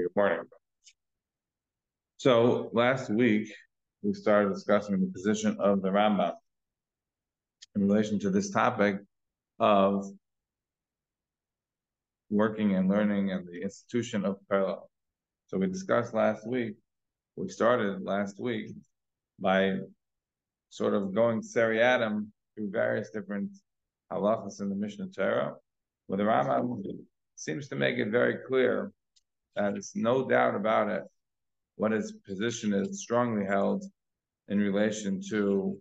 Good morning. So last week, we started discussing the position of the Rambam in relation to this topic of working and learning and the institution of Kollel. So we discussed last week, we started last week by sort of going seriatim through various different halachas in the Mishnah Torah, where the Rambam seems to make it very clear that it's no doubt about it what his position is strongly held in relation to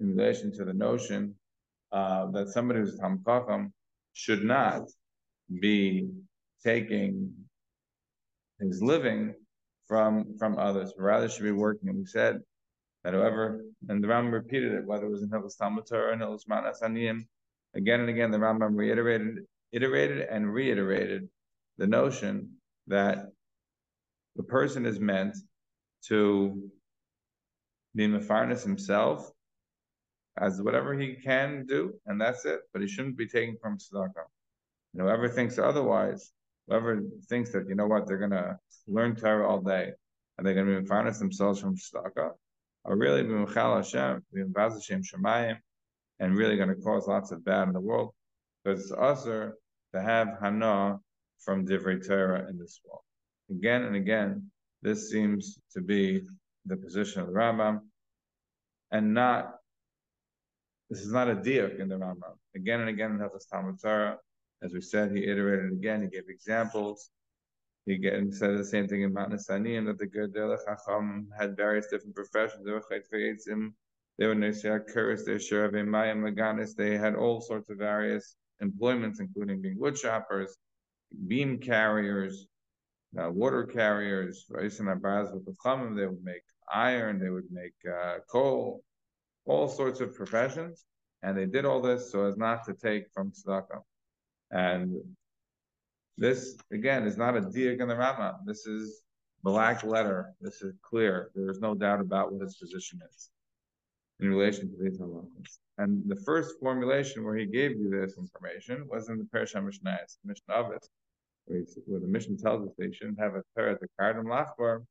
in relation to the notion uh, that somebody who's Tam Chacham should not be taking his living from from others, but rather should be working. And we said that whoever, and the Rambam repeated it, whether it was in Hilchos Talmud Torah and Hilchos Manas again and again, the Rambam reiterated, iterated and reiterated the notion that the person is meant to be Mefarnas himself as whatever he can do, and that's it. But he shouldn't be taking from tzedakah. And whoever thinks otherwise, whoever thinks that you know what they're gonna learn Torah all day and they're gonna be Mefarnas themselves from tzedakah, are really be Mechal Hashem, be Hashem Shemayim, and really going to cause lots of bad in the world because it's usher to have Hana from Divrei Torah in this world. Again and again, this seems to be the position of the Rambam, and not this is not a diak in the Rambam. Again and again in Hilchos Talmud Torah, as we said, he iterated again. He gave examples. He again said the same thing in Matnas Aniyim that the Gedele Chacham had various different professions. They were they were Kuris, they were Mayim Maganis. They had all sorts of various employments, including being wood choppers, beam carriers, uh, water carriers, they would make iron, they would make uh, coal, all sorts of professions, and they did all this so as not to take from tzedakah. And this again is not a diak in the Rama. This is black letter. This is clear. There is no doubt about what his position is in relation to these halachas. And the first formulation where he gave you this information was in the Pirush Mishnayos, Mishnah Avos, where the mission tells us they shouldn't have a Torah to Kardim Lachbar.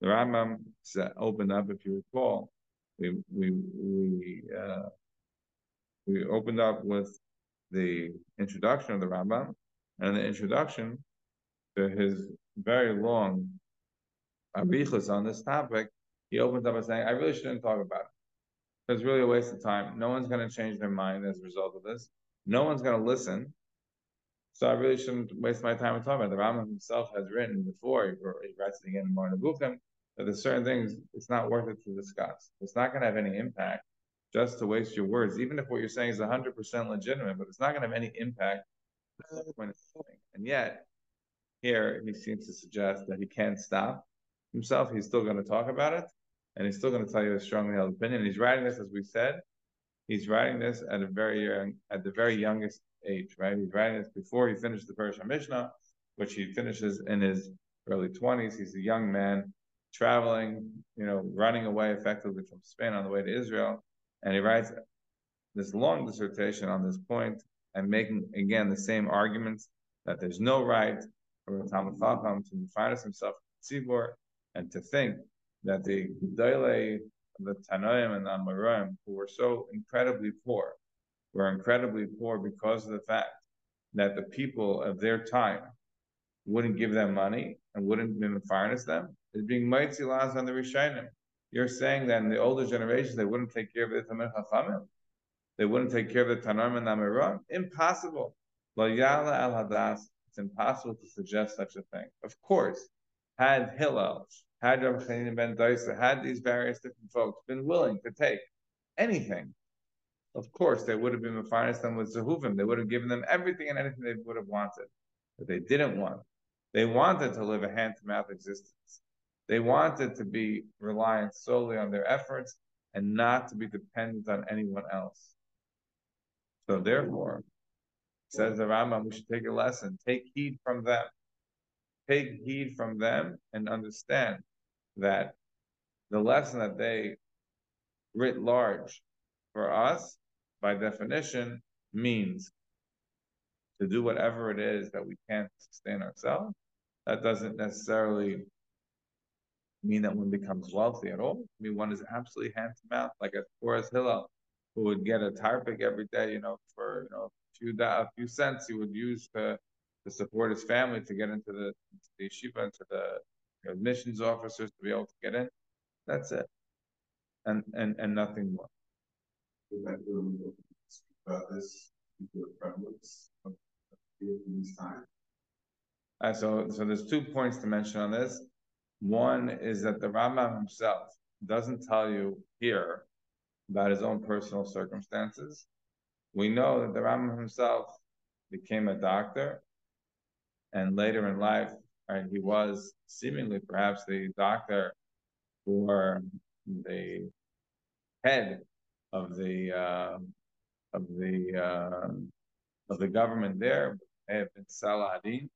The Rambam opened up, if you recall, we we we uh, we opened up with the introduction of the Rambam, and the introduction to his very long arichas on this topic, he opens up by saying, "I really shouldn't talk about it. It's really a waste of time. No one's going to change their mind as a result of this. No one's going to listen." So I really shouldn't waste my time talking about it. The Rambam himself has written before, he writes it again in Moreh Nevuchim, that there's certain things it's not worth it to discuss. It's not going to have any impact just to waste your words, even if what you're saying is 100% legitimate, but it's not going to have any impact. And yet, here he seems to suggest that he can't stop himself. He's still going to talk about it, and he's still going to tell you a strongly held opinion. He's writing this, as we said, he's writing this at a very young, at the very youngest age, right? He's writing this before he finished the Pirush Mishnah, which he finishes in his early 20s. He's a young man traveling, you know, running away effectively from Spain on the way to Israel. And he writes this long dissertation on this point and making, again, the same arguments that there's no right for Talmud Chacham to finance himself Tzibor and to think that the Gedolei, the Tanoim and the Amoraim, who were so incredibly poor, were incredibly poor because of the fact that the people of their time wouldn't give them money and wouldn't even finance them, is being mighty laws on the Rishonim. You're saying that in the older generations they wouldn't take care of the Tamil Chachamim, they wouldn't take care of the Tanaim and Amoraim. Impossible. Lo Yala al Hadas. It's impossible to suggest such a thing. Of course, had Hillel, had Rav Chanin ben Doisa, had these various different folks been willing to take anything of course, they would have been mafaris them with zehuvim. They would have given them everything and anything they would have wanted, but they didn't want. They wanted to live a hand-to-mouth existence. They wanted to be reliant solely on their efforts and not to be dependent on anyone else. So therefore, says the Rambam, we should take a lesson. Take heed from them. Take heed from them and understand that the lesson that they writ large for us by definition, means to do whatever it is that we can't sustain ourselves. that doesn't necessarily mean that one becomes wealthy at all. I mean, one is absolutely hand to mouth, like a Torres Hillel, who would get a tarpik every day, you know, for you know a few a few cents he would use to to support his family to get into the, into the yeshiva, into the admissions officers to be able to get in. That's it, and and and nothing more. About this prevalence of. Uh, so, so there's two points to mention on this. One is that the Rambam himself doesn't tell you here about his own personal circumstances. We know that the Rambam himself became a doctor, and later in life, right, he was seemingly perhaps the doctor for the head of the uh, of the uh, of the government there, may have been Saladin.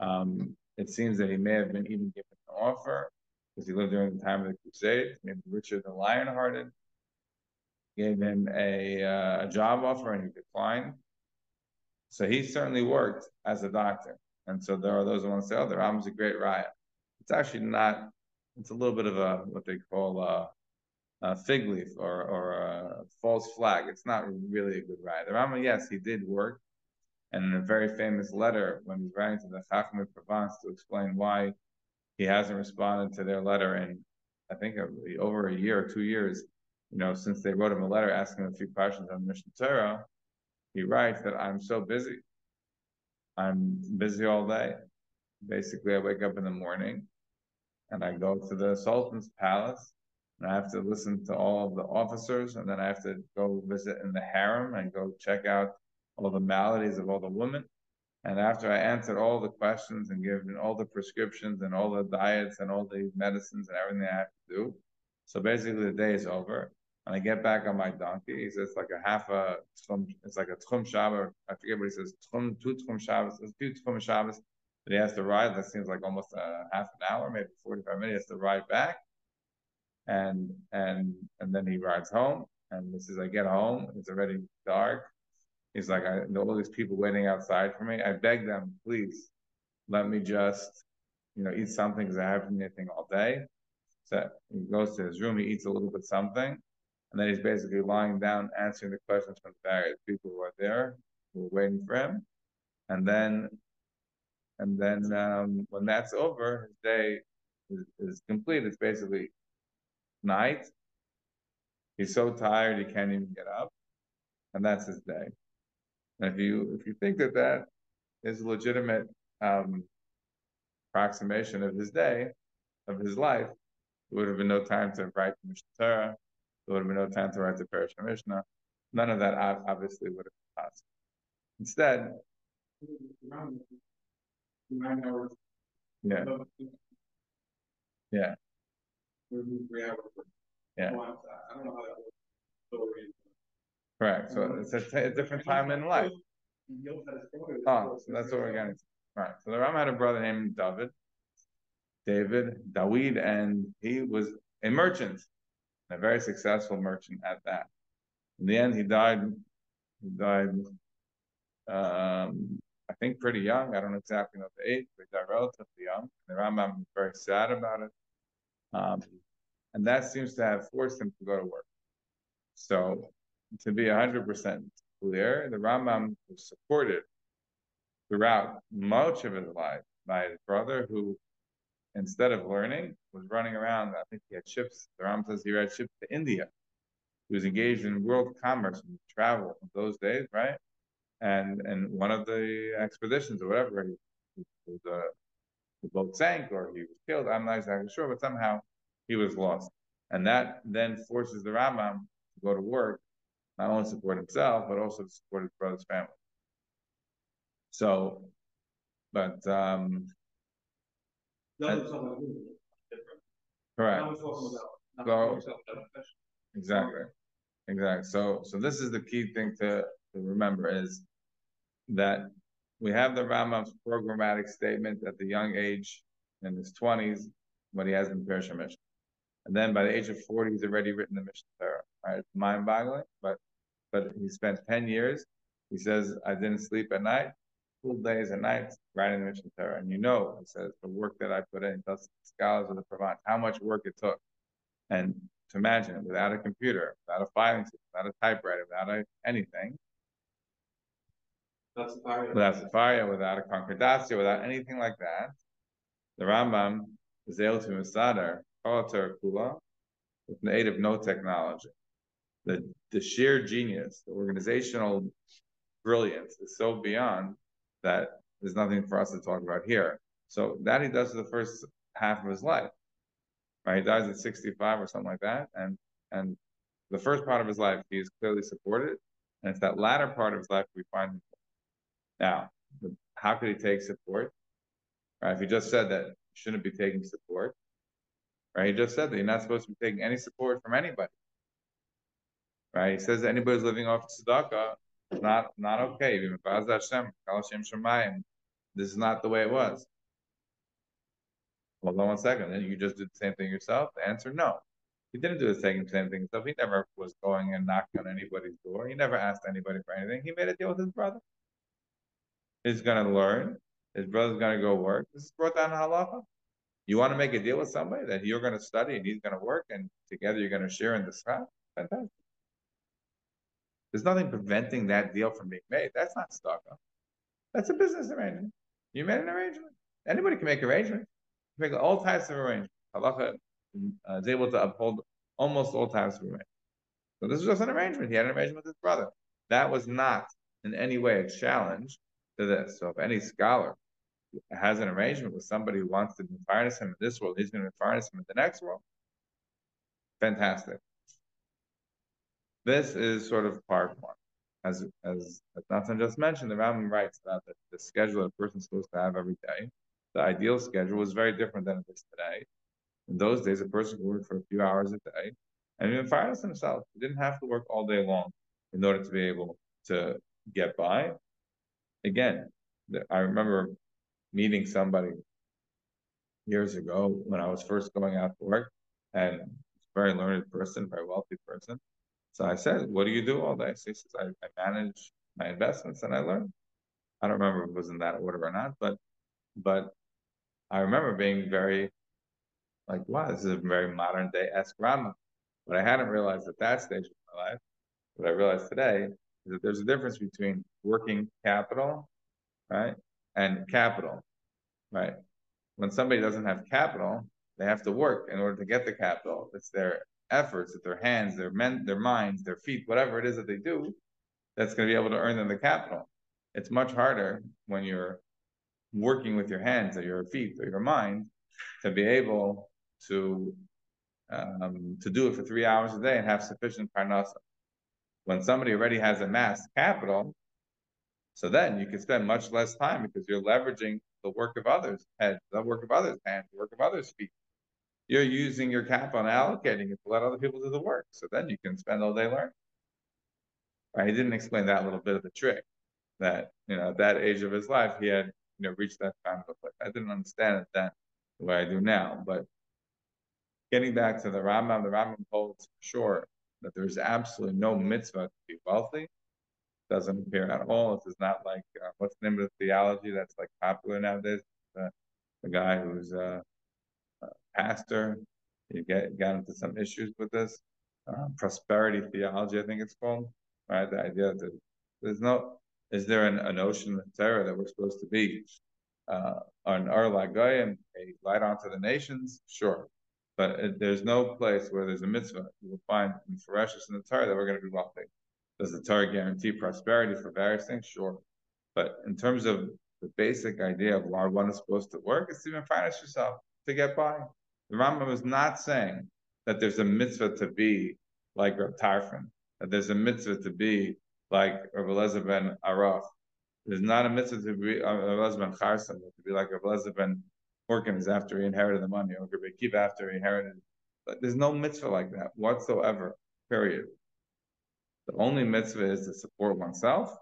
Um, it seems that he may have been even given an offer because he lived during the time of the Crusade, maybe Richard the Lionhearted gave him a, uh, a job offer and he declined. So he certainly worked as a doctor. And so there are those who want to say, oh, the Rambam's a great riot. It's actually not, it's a little bit of a, what they call a, a fig leaf or, or a false flag. It's not really a good riot. The Rambam, yes, he did work. And in a very famous letter, when he's writing to the Chacham of Provence to explain why he hasn't responded to their letter in, I think, over a year or two years, you know, since they wrote him a letter asking him a few questions on Mishnah Torah, he writes that I'm so busy. I'm busy all day. Basically, I wake up in the morning and I go to the Sultan's palace and I have to listen to all of the officers and then I have to go visit in the harem and go check out all the maladies of all the women. And after I answered all the questions and given all the prescriptions and all the diets and all the medicines and everything I have to do, so basically the day is over and I get back on my donkey. He says like a half a it's like a tchum Shabbos. I forget what he says, tchum, two tchum Shabbos, two tchum Shabbos that he has to ride. That seems like almost a half an hour, maybe 45 minutes. To ride back. And and and then he rides home. And this is I get home, it's already dark. He's like, I know all these people waiting outside for me. I beg them, please let me just, you know, eat something because I haven't eaten anything all day. So he goes to his room, he eats a little bit something, and then he's basically lying down answering the questions from the various people who are there, who are waiting for him. And then, and then um, when that's over, his day is, is complete. It's basically night. He's so tired he can't even get up, and that's his day. And if you if you think that that is a legitimate um, approximation of his day, of his life, there would have been no time to write the Mishnah Torah, there would have been no time to write the Pirush Mishnah. None of that obviously would have been possible. Instead, yeah, yeah, yeah. Correct. So it's a, different time in life. Oh, so that's what we're getting. Right. So the Ram had a brother named David, David, Dawid, and he was a merchant a very successful merchant at that. In the end, he died. He died, um, I think, pretty young. I don't exactly know the age, but he died relatively young. And the Rambam was very sad about it, um, and that seems to have forced him to go to work. So, to be hundred percent clear, the Rambam was supported throughout much of his life by his brother, who instead of learning, was running around. I think he had ships. The Ram says he had ships to India. He was engaged in world commerce and travel in those days, right? And and one of the expeditions or whatever, he, was, uh, the boat sank or he was killed. I'm not exactly sure, but somehow he was lost. And that then forces the Rambam to go to work, not only support himself, but also to support his brother's family. So, but um, Correct. So, exactly, exactly. So, so this is the key thing to, to remember is that we have the Rambam's programmatic statement at the young age in his twenties when he has been Pirush Mishnah. And then by the age of 40, he's already written the Mishnah Torah. Right? It's mind-boggling, but but he spent 10 years. He says, I didn't sleep at night full days and nights writing the Mishnah Torah, and you know, it says the work that I put in, thus scholars of the Provence, how much work it took, and to imagine it without a computer, without a filing system, without a typewriter, without a, anything, Without Sefaria, without a concordatio, without anything like that, the Rambam is able to misader Kolatar Kula with the aid of no technology. The the sheer genius, the organizational brilliance is so beyond that there's nothing for us to talk about here. So that he does for the first half of his life. Right? He dies at 65 or something like that. And and the first part of his life he is clearly supported. And it's that latter part of his life we find now, how could he take support? Right? If he just said that you shouldn't be taking support, right? He just said that you're not supposed to be taking any support from anybody. Right? He says that anybody who's living off tzedakah is not not okay. This is not the way it was. Hold on one second. Then you just did the same thing yourself. The answer, no. He didn't do the same same thing himself. He never was going and knocking on anybody's door. He never asked anybody for anything. He made a deal with his brother. He's going to learn. His brother's going to go work. This is brought down halacha. You want to make a deal with somebody that you're going to study and he's going to work and together you're going to share in the scrap? Fantastic. There's nothing preventing that deal from being made. That's not stock That's a business arrangement. You made an arrangement. Anybody can make arrangements. Make all types of arrangements. Halacha uh, is able to uphold almost all types of arrangements. So this was just an arrangement. He had an arrangement with his brother. That was not in any way a challenge to this. So if any scholar has an arrangement with somebody who wants to furnace him in this world, he's going to furnace him in the next world. Fantastic. This is sort of part one. As as, as Nathan just mentioned, the Rambam writes that the, the schedule a person's supposed to have every day, the ideal schedule was very different than it is today. In those days, a person could work for a few hours a day and even furnace himself. He didn't have to work all day long in order to be able to get by. Again, I remember meeting somebody years ago when I was first going out to work, and very learned person, very wealthy person. So I said, "What do you do all day?" So he says, I, "I manage my investments and I learn." I don't remember if it was in that order or not, but but I remember being very like, "Wow, this is a very modern day eskrama." But I hadn't realized at that stage of my life, what I realized today is that there's a difference between working capital, right, and capital, right? When somebody doesn't have capital, they have to work in order to get the capital. It's their efforts, it's their hands, their men, their minds, their feet, whatever it is that they do, that's going to be able to earn them the capital. It's much harder when you're working with your hands or your feet or your mind to be able to um, to do it for three hours a day and have sufficient parnasa. When somebody already has amassed capital, so then you can spend much less time because you're leveraging the work of others' heads, the work of others' hands, the work of others' feet. You're using your capital and allocating it to let other people do the work. So then you can spend all day learning. Right? He didn't explain that little bit of the trick that, you know, at that age of his life, he had, you know, reached that kind of place. I didn't understand it then the way I do now. But getting back to the Rambam, the Rambam holds for sure that there's absolutely no mitzvah to be wealthy doesn't appear at all. This is not like uh, what's the name of the theology that's like popular nowadays. Uh, the guy who's a, a pastor, he get got into some issues with this um, prosperity theology. I think it's called. Right, the idea that there's no is there an, a notion of terror that we're supposed to be uh, an Ar and a light onto the nations? Sure. But it, there's no place where there's a mitzvah you will find in Ferocious in the Torah that we're going to be wealthy. Does the Torah guarantee prosperity for various things? Sure. But in terms of the basic idea of why one is supposed to work, it's to even finance yourself to get by. The Rambam is not saying that there's a mitzvah to be like Rav Tarfon, that there's a mitzvah to be like Rav Elazar ben Araf. There's not a mitzvah to be uh, Rav Elazar ben to be like Rav Elazar Horkins after he inherited the money, or Kiva after he inherited. But there's no mitzvah like that whatsoever, period. The only mitzvah is to support oneself.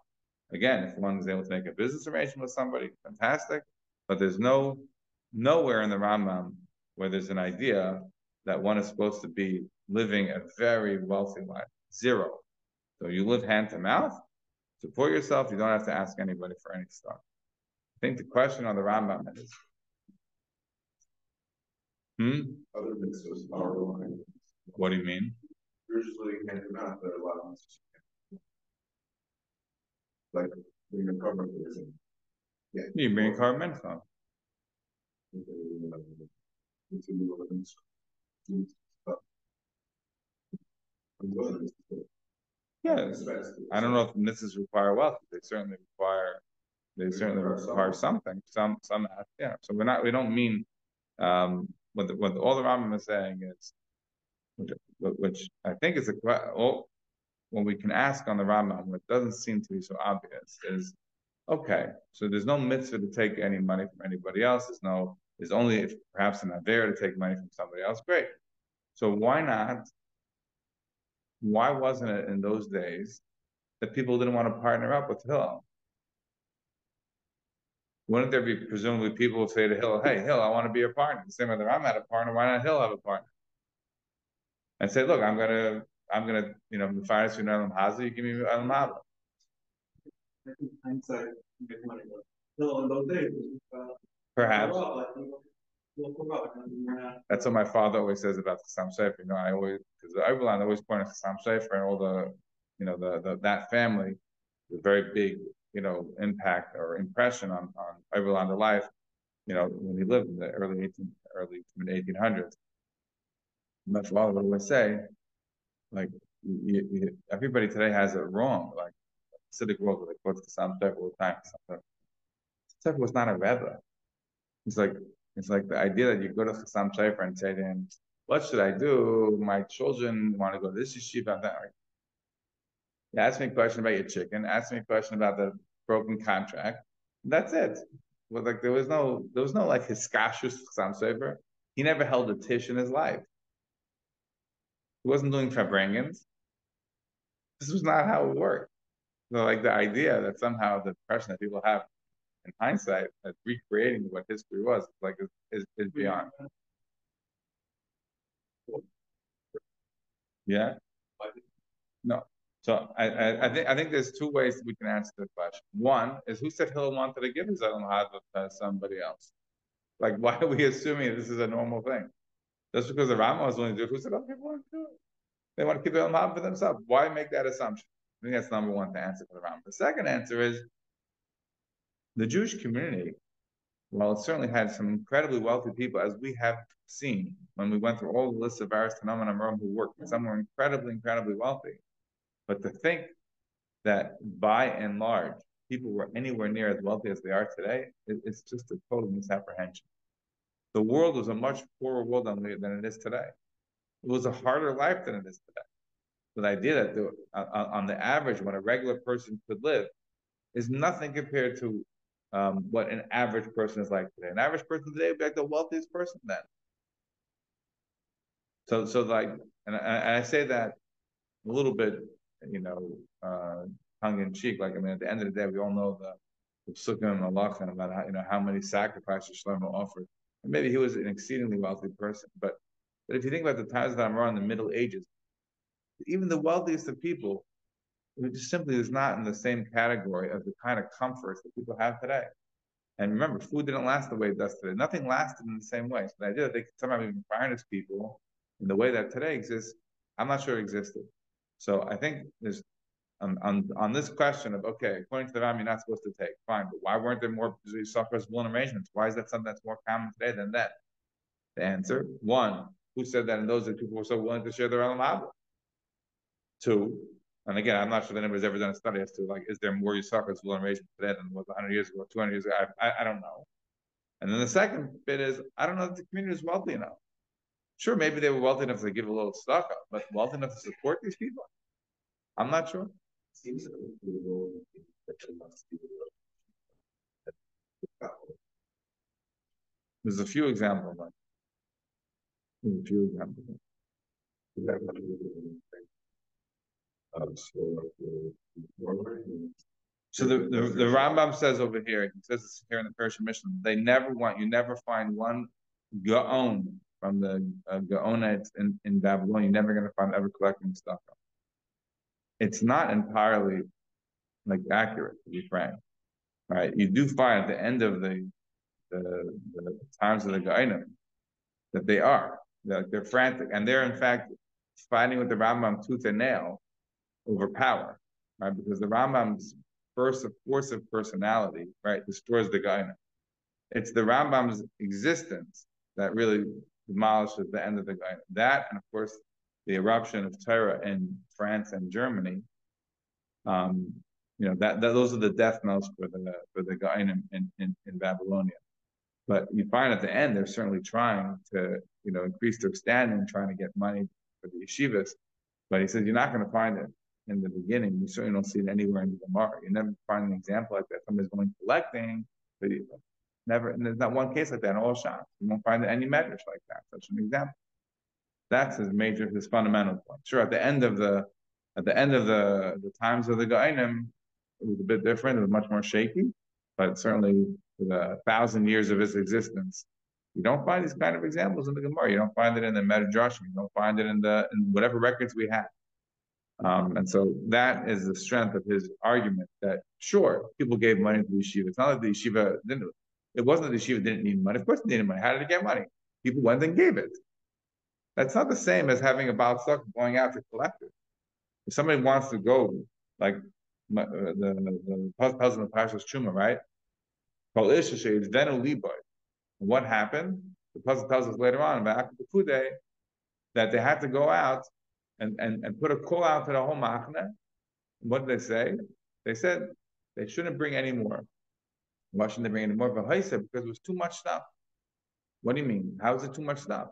Again, if one is able to make a business arrangement with somebody, fantastic. But there's no nowhere in the Rambam where there's an idea that one is supposed to be living a very wealthy life. Zero. So you live hand to mouth, support yourself. You don't have to ask anybody for any stuff. I think the question on the Rambam is. Hmm, Other are what do you mean? Usually hand them out, they're allowed. Like, when you're covering. Yeah. You bring a car mitzvah. Into the ordinance. Yes, I don't know if mitzvahs require wealth, they certainly require, they certainly require require something, some, some, yeah, so we're not, we don't mean. Um, what, the- what all the Rambam is saying is. Which, which I think is a, well, what we can ask on the Rambam, what doesn't seem to be so obvious is. Okay, so there's no mitzvah to take any money from anybody else, there's no, there's only if perhaps an aver to take money from somebody else, great. So why not? Why wasn't it in those days that people didn't want to partner up with Hillel? Wouldn't there be presumably people would say to Hill, hey, Hill, I want to be a partner. The same that I'm at a partner, why not Hill have a partner? And say, look, I'm gonna, I'm gonna, you know, the finance you know, Hazi, you give me Elam Haba. I think hindsight, you get money, but still in those days, uh. Perhaps, that's what my father always says about the Sam you know, I always, because Oberlin always pointed to Sam Sefer and all the, you know, the, the, that family. The very big, you know, impact or impression on, on Oberlin's life, you know, when he lived in the early eighteen, early mid eighteen hundreds. My father would always say, like, you, you, everybody today has it wrong, like, Civic world, like, what's the Sefer all the time? Sefer was not a rebbe. It's like, it's like the idea that you go to Chassam Shaifer and say to him, what should I do? My children want to go to this yeshiva, that. You ask me a question about your chicken, ask me a question about the broken contract. That's it. But like, there was no, there was no like hiskashus Shaifer. He never held a tish in his life. He wasn't doing farbrengens. This was not how it worked. So like the idea that somehow the impression that people have in hindsight, that recreating what history was, like is, is, is beyond. Yeah. No. So I, I, I think I think there's two ways we can answer the question. One is who said Hill wanted to give his own to somebody else? Like why are we assuming this is a normal thing? Just because the Rama was willing to do it, who said other people want to do it? They want to keep it on for themselves. Why make that assumption? I think that's number one to answer for the Rama. The second answer is the Jewish community, while it certainly had some incredibly wealthy people, as we have seen when we went through all the lists of and Rome who worked, some were incredibly, incredibly wealthy. But to think that by and large, people were anywhere near as wealthy as they are today, it, it's just a total misapprehension. The world was a much poorer world than, it is today. It was a harder life than it is today. So the idea that the, on, on the average, when a regular person could live, is nothing compared to um, what an average person is like today. An average person today would be like the wealthiest person then. So, so like, and I, and I say that a little bit, you know, uh, tongue in cheek. Like, I mean, at the end of the day, we all know the, the Sukkah and Malachan about how, you know, how many sacrifices Shlomo offered. And maybe he was an exceedingly wealthy person, but, but if you think about the times that I'm around in the Middle Ages, even the wealthiest of people it just simply is not in the same category of the kind of comforts that people have today. And remember, food didn't last the way it does today. Nothing lasted in the same way. So the idea that they could somehow even finance people in the way that today exists, I'm not sure existed. So I think there's on, on, on this question of okay, according to the Ram, you're not supposed to take. Fine, but why weren't there more suffers blown arrangements? Why is that something that's more common today than that? The answer: one, who said that in those days people who were so willing to share their own Two, and again, I'm not sure that anybody's ever done a study as to like, is there more Yisachar will arrangement today than was 100 years ago, 200 years ago? I, I, I, don't know. And then the second bit is, I don't know if the community is wealthy enough. Sure, maybe they were wealthy enough to give a little stock up, but wealthy enough to support these people? I'm not sure. Seems There's a few examples. Like, a few examples. So the, the, the Rambam says over here, he says this here in the Pirush Mishnah, they never want, you never find one Gaon from the uh, in, in Babylon, you're never going to find ever collecting stuff. It's not entirely like accurate, to be frank. Right, you do find at the end of the, the, the times of the Geonim, that they are, that they're frantic, and they're in fact fighting with the Rambam tooth and nail over power, right? Because the Rambam's first force of personality, right, destroys the Geonim. It's the Rambam's existence that really demolishes the end of the. That, and of course, the eruption of Torah in France and Germany, um, you know, that, that those are the death knells for the for the Geonim in, in, in Babylonia. But you find at the end they're certainly trying to, you know, increase their standing, trying to get money for the yeshivas. But he says you're not going to find it in the beginning. You certainly don't see it anywhere in the Gemara. You never find an example like that. Somebody's going collecting, but never. And there's not one case like that in all shops. You won't find any measures like that. Such an example. That's his major, his fundamental point. Sure, at the end of the, at the end of the the times of the Geonim, it was a bit different. It was much more shaky, but certainly for the thousand years of its existence, you don't find these kind of examples in the Gemara. You don't find it in the Midrashim. You don't find it in the in whatever records we have. Um, and so that is the strength of his argument that sure, people gave money to the yeshiva. It's not that the yeshiva didn't. It wasn't that the yeshiva didn't need money. Of course, they needed money. How did it get money? People went and gave it. That's not the same as having a Baal going out to collect it. If somebody wants to go, like uh, the the husband of Pashas Chuma, right? What happened? The puzzle tells us later on about that they had to go out and, and, and put a call out to the whole machne. What did they say? They said they shouldn't bring any more. Why shouldn't they bring any more? Because it was too much stuff. What do you mean? How is it too much stuff?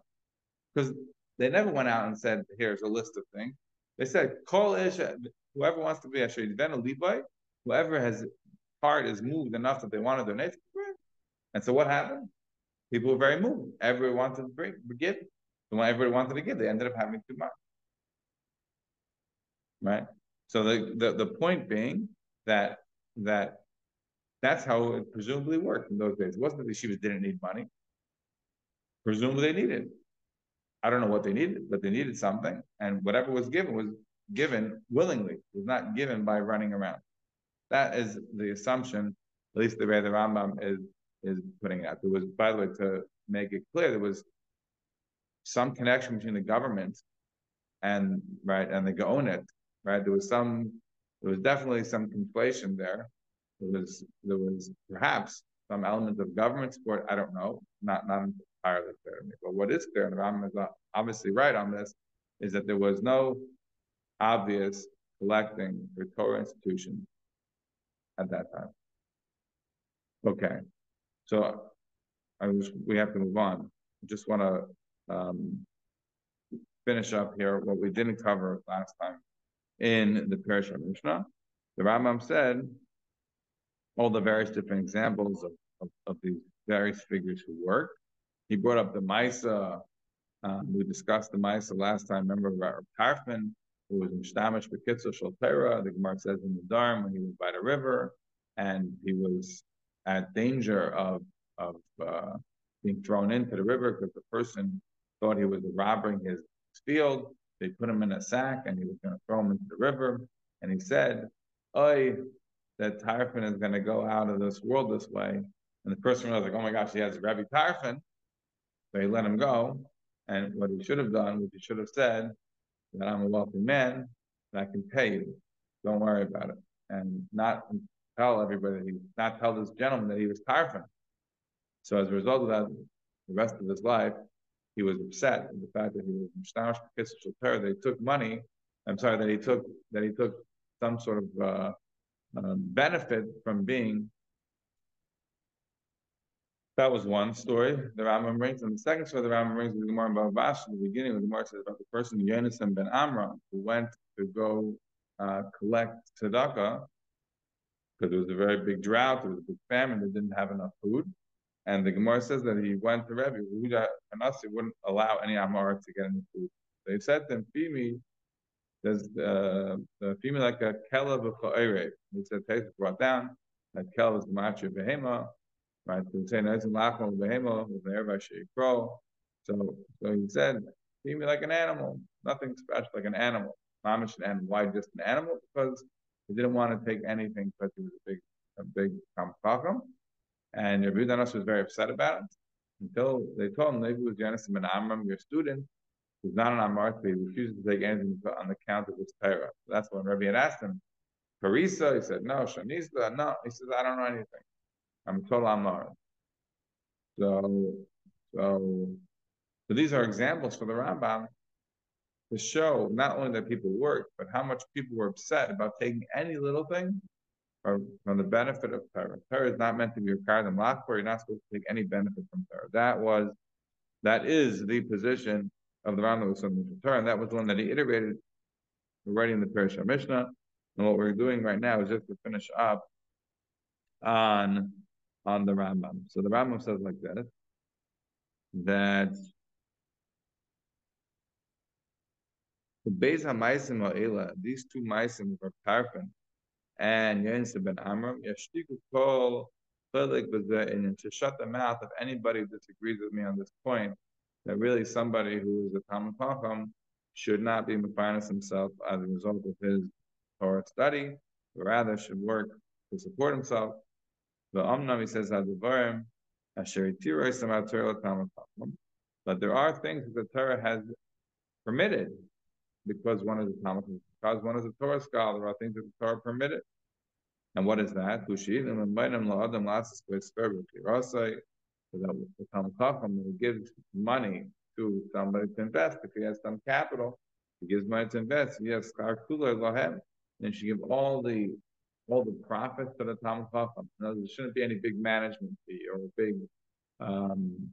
Because they never went out and said, here's a list of things. They said, call ish, whoever wants to be a then a Levi, whoever has heart is moved enough that they want to donate, and so what happened? People were very moved. Everyone wanted to bring, give. And when everybody wanted to give, they ended up having too much. Right? So the, the, the point being that that that's how it presumably worked in those days. It wasn't that the yeshivas didn't need money. Presumably they needed. I don't know what they needed, but they needed something. And whatever was given was given willingly. It was not given by running around. That is the assumption, at least the way the Rambam is is putting it out. There was, by the way, to make it clear, there was some connection between the government and right and the Gaonet, right? There was some, there was definitely some conflation there. There was there was perhaps some element of government support. I don't know, not not entirely clear to me. But what is clear, and the Rambam is obviously right on this, is that there was no obvious collecting for Torah institutions at that time. Okay, so I was, we have to move on. I just want to um, finish up here what we didn't cover last time in the Parish of Mishnah. The Rambam said all the various different examples of, of, of these various figures who work. He brought up the Misa. Um, we discussed the Misa last time. Remember about Tarfon, who was Mishtamish Bekitzel Shaltera. The Gemara says in the Dharm when he was by the river and he was at danger of of uh, being thrown into the river because the person thought he was robbing his field. They put him in a sack and he was going to throw him into the river. And he said, "Oi, that Tarfon is going to go out of this world this way." And the person was like, "Oh my gosh, he has Rabbi Tarfon." So he let him go. And what he should have done, what he should have said, that I'm a wealthy man and I can pay you. Don't worry about it. And not tell everybody, he, not tell this gentleman that he was tarfon. So as a result of that, the rest of his life, he was upset at the fact that he was mishtash that he took money. I'm sorry that he took that he took some sort of uh, uh, benefit from being. That was one story the Rambam brings, and the second story the Rambam brings is the Gemara about Vash. In the beginning, the Gemara says about the person Yonasan ben Amram who went to go uh, collect tzedakah because there was a very big drought, there was a big famine, they didn't have enough food. And the Gemara says that he went to Rebbe, Yehuda Hanassi wouldn't allow any Amar to get any food. They said to him, feed me, there's uh, feed me like a kelev of ha'ere. He said, take brought down, that kelev is the matcha behema, right? So say, nezim lachma behema, erva crow. So, so he said, feed me like an animal, nothing special, like an animal. Mamish an animal. Why just an animal? Because he didn't want to take anything because he was a big a big Chacham, and Rabbi Danos was very upset about it until they told him, it was Yonasan ben Amram, your student, who's not an Amarth, he refuses to take anything on the count of his Torah. So that's when Rabbi had asked him, Parisa, he said, no, Shanisa, no. He says, I don't know anything. I'm told Amar. So, so, so these are examples for the Rambam to show not only that people work, but how much people were upset about taking any little thing or from the benefit of Torah. Torah is not meant to be required in Lachor. You're not supposed to take any benefit from Torah. That was, that is the position of the Rambam was from Torah, and that was one that he iterated writing the Pirush Mishnah. And what we're doing right now is just to finish up on on the Rambam. So the Rambam says like this that the Beis HaMaisim Ha'ela, these two Maisim were Tarfon and Yonasan ben Amram, Yashtiku Kol Chelik and to shut the mouth of anybody who disagrees with me on this point, that really somebody who is a Talmud Chacham should not be Mafinas himself as a result of his Torah study, but rather should work to support himself. The Omnam, he says, Torah But there are things that the Torah has permitted because one is a Talmud, because one is a Torah scholar, there are things that the Torah permitted. And what is that? That was the Talmud Chacham gives money to somebody to invest. If he has some capital, he gives money to invest. He has skar kula lohem, and she give all the all the profits to the Talmud Chacham. there shouldn't be any big management fee or a big um,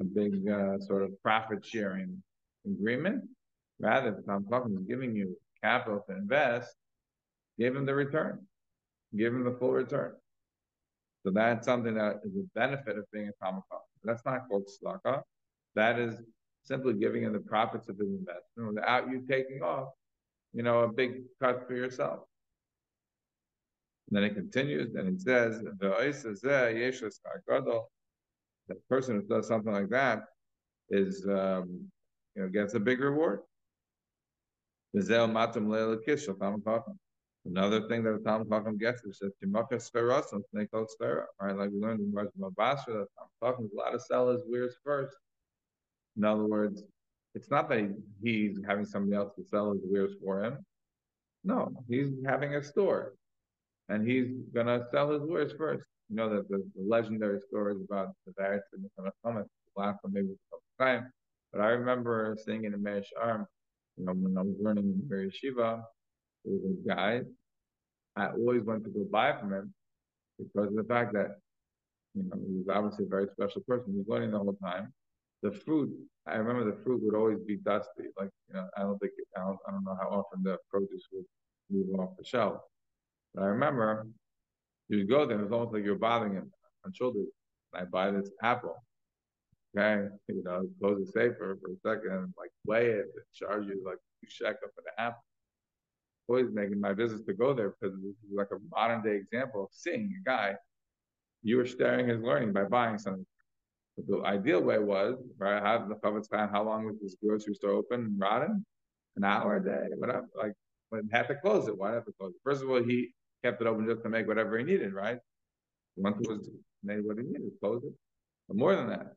a big uh, sort of profit sharing agreement. Rather, the Talmud Chacham is giving you capital to invest. Give him the return. Give him the full return. So that's something that is a benefit of being a Chacham. That's not called slaka. That is simply giving him the profits of his investment without you taking off, you know, a big cut for yourself. And then it continues and it says, the person who does something like that is, um, you know, gets a big reward. Another thing that the Talmud Chacham gets is that Timaka Sferos and Snake Sfera. Right, like we learned in Rajma Basra, that Talmud Chacham is a lot of sellers wears first. In other words, it's not that he's having somebody else to sell his wares for him. No, he's having a store, and he's gonna sell his wares first. You know that the, the legendary stories about the various in the Summit last one maybe some time. But I remember seeing in the Mesh Arm, you know, when I was learning in the Yeshiva, was a guy. I always wanted to go buy from him because of the fact that you know he was obviously a very special person. He was learning all the whole time the fruit, I remember the fruit would always be dusty. Like, you know, I don't think, I don't, I don't know how often the produce would move off the shelf. But I remember you'd go there, it was almost like you're bothering him on shoulders. I buy this apple. Okay, you know, close the safer for a second, like weigh it and charge you like two shekel for the apple. Always making my business to go there because this is like a modern day example of seeing a guy. You were sharing his learning by buying something the ideal way was, right, have the Chofetz Chaim, how long was this grocery store open rotten? An hour a day, whatever. Like, but had to close it. Why have to close it? First of all, he kept it open just to make whatever he needed, right? Once it was made what he needed, close it. But more than that,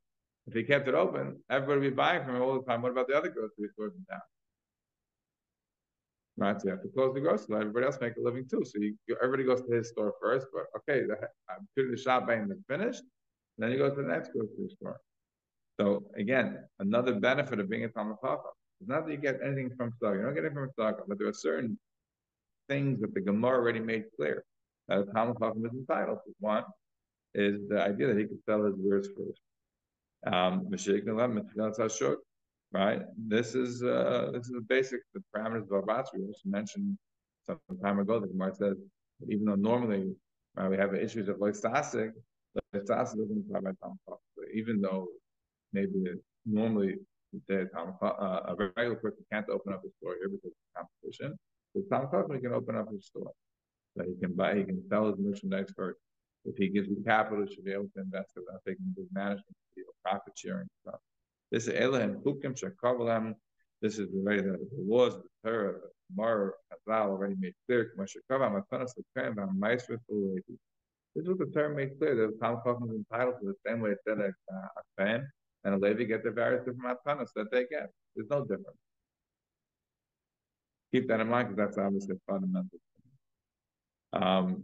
if he kept it open, everybody would be buying from him all the time. What about the other grocery stores in town? Right, so you have to close the grocery store. Everybody else make a living too. So you, everybody goes to his store first. But okay, the, I'm the shop buying is finished. Then you go to the next grocery store. So again, another benefit of being a Talmud Chacham is not that you get anything from stock. You don't get it from stock, but there are certain things that the Gemara already made clear that a Talmud Chacham is entitled to. One is the idea that he could sell his wares first. Um, right? This is uh, this is the basic the parameters of Arbatz. We also mentioned some time ago. That Gemara says that even though normally right, we have issues of like sasik, even though maybe normally the uh, a regular person can't open up a store here because of competition, the Kaufman can open up his store. So he can buy, he can sell his merchandise first. If he gives you capital, he should be able to invest without taking big management or profit sharing stuff. This is Elohim Hukim Shekavalam. This is the way that the laws of the Torah, the Mar Hazal already made clear. This is what the term makes clear, that Talmud Chacham is entitled to the same way it that a fan and a Levi get the various different matzanos that they get. There's no difference. Keep that in mind because that's obviously fundamental. Um,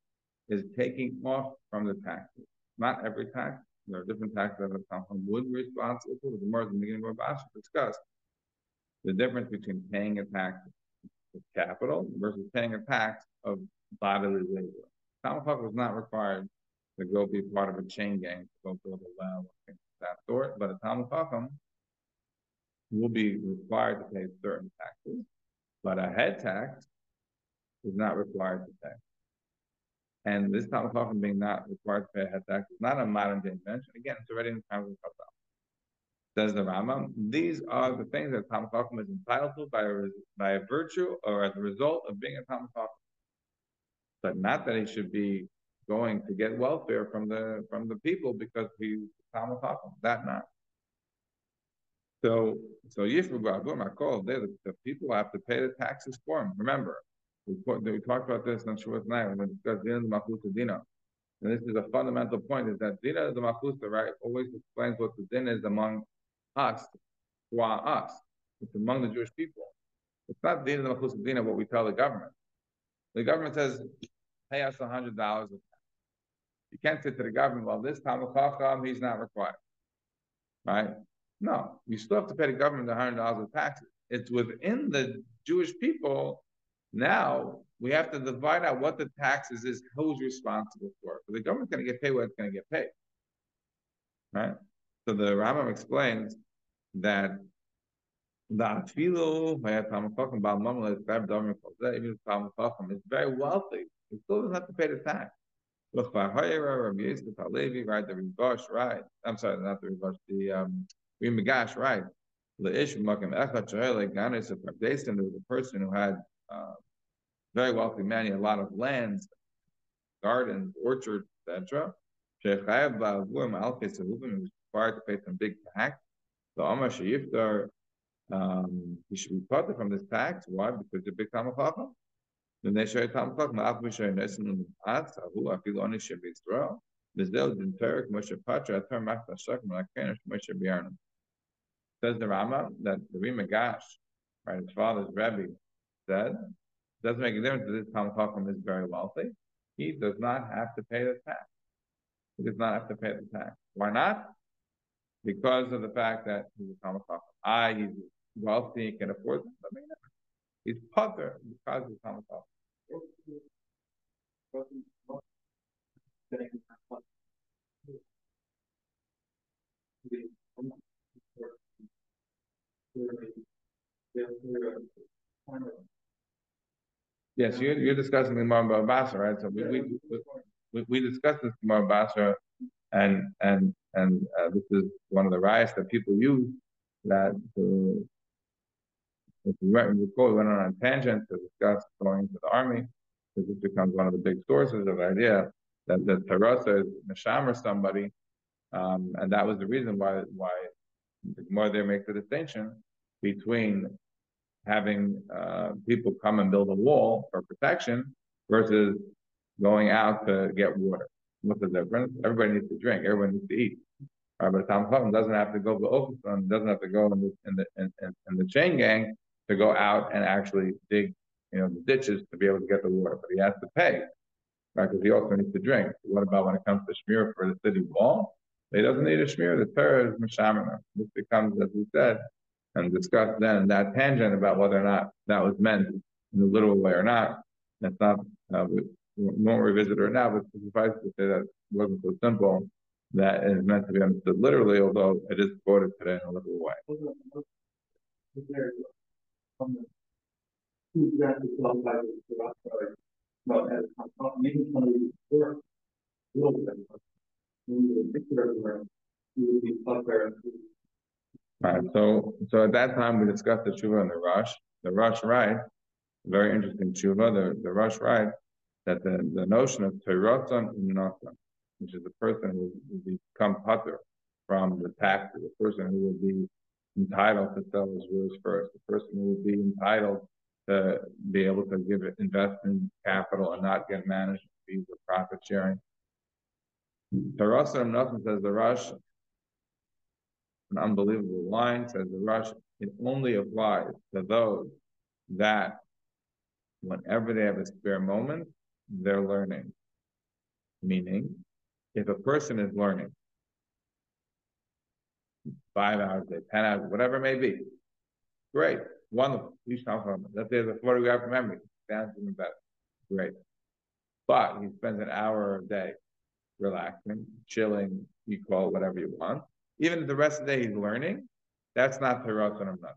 is taking off from the taxes. Not every tax. There are different taxes that the Talmud would be responsible for. The more the beginning of Rabash discussed the difference between paying a tax of capital versus paying a tax of bodily labor. Chacham was not required to go be part of a chain gang to go build a well or things of that sort, but a Talmud will be required to pay certain taxes, but a head tax is not required to pay. And this Talmud Chacham being not required to pay a head tax is not a modern day invention. Again, it's already in the times of Chazal. Says the Rambam, these are the things that Talmud Chacham is entitled to by a, by a virtue or as a result of being a Talmud Chacham. But not that he should be going to get welfare from the from the people because he's Talmud Chacham. That not. So so Yishbu Makol, the, the people have to pay the taxes for him. Remember, we, talked about this on Shavuot night when we discussed Dina d'Malchusa Dina. And this is a fundamental point, is that Dina d'Malchusa, right, always explains what the din is among us, qua us. It's among the Jewish people. It's not Dina d'Malchusa Dina what we tell the government. The government says, pay us a hundred dollars. Of taxes. You can't say to the government, well, this Talmud Chacham, he's not required. Right? No, you still have to pay the government a hundred dollars of taxes. It's within the Jewish people now we have to divide out what the taxes is, who's responsible for it. the government's going to get paid what it's going to get paid. Right? So the Rambam explains that the afilu even if is very wealthy, he still doesn't have to pay the tax. Look, Halevi, right? The Ribosh, right? I'm sorry, not the Ribosh, the um, Ri Migash, right? There was a person who had uh, very wealthy man. He had a lot of lands, gardens, orchards, etc. He was required to pay some big tax. So Amar Shayiftar, um, he should be parted from this tax. Why? Because the big Talmud Chacham. Then they show Talmud Chacham, Ma'af Mishay Nesin in Atz, Ahu, Afil Oni Shem Yisrael. Bizdel Din Terik, Moshe Patra, Atar Machta Shak, Malakenish, Moshe Biarnim. Says the Rama that the Ri Migash, right, his father's Rebbe, said, doesn't make a difference that this Talmud Chacham is very wealthy. He does not have to pay the tax. He does not have to pay the tax. Why not? Because of the fact that he's a Talmud Chacham. I, he's wealthy, he can afford them. I mean, he's putter because he's Talmud Chacham. Yes, you're, you're discussing the Gemara Basra, right? So we, we, we, we discussed this Gemara Basra, and and and uh, this is one of the riots that people use that to, if we went, we went on a tangent to discuss going to the army, because this becomes one of the big sources of the idea that the Terasa is or somebody, um, and that was the reason why why the Gemara there makes the distinction between having uh, people come and build a wall for protection versus going out to get water. What's the difference? Everybody needs to drink. Everyone needs to eat. Right, but Tom Chacham doesn't have to go to Oakland, doesn't have to go in the in the in, in, the chain gang to go out and actually dig, you know, the ditches to be able to get the water. But he has to pay, right? Because he also needs to drink. What about when it comes to schmear for the city wall? He doesn't need a schmear. The Torah is mishamana. This becomes, as we said, and discuss then that tangent about whether or not that was meant in a literal way or not. That's not, uh, we, won't revisit it now, but suffice to say that wasn't so simple that it is meant to be understood literally, although it is quoted today in a literal way. So, so at that time, we discussed the tshuva and the Rosh, the Rosh right, very interesting tshuva, the, the Rosh right, that the, the notion of teirasan uminasa, which is the person who will become putter from the tax, the person who will be entitled to sell his wares first, the person who will be entitled to be able to give it investment capital and not get management fees or profit sharing. Teirasan uminasa says the Rosh an unbelievable line, says the Rosh, it only applies to those that whenever they have a spare moment, they're learning. Meaning, if a person is learning five hours a day, 10 hours, whatever it may be, great, wonderful. Each time from let's say there's a photographic memory, in the best, great. But he spends an hour a day relaxing, chilling, you call it whatever you want even the rest of the day he's learning, that's not Torah not.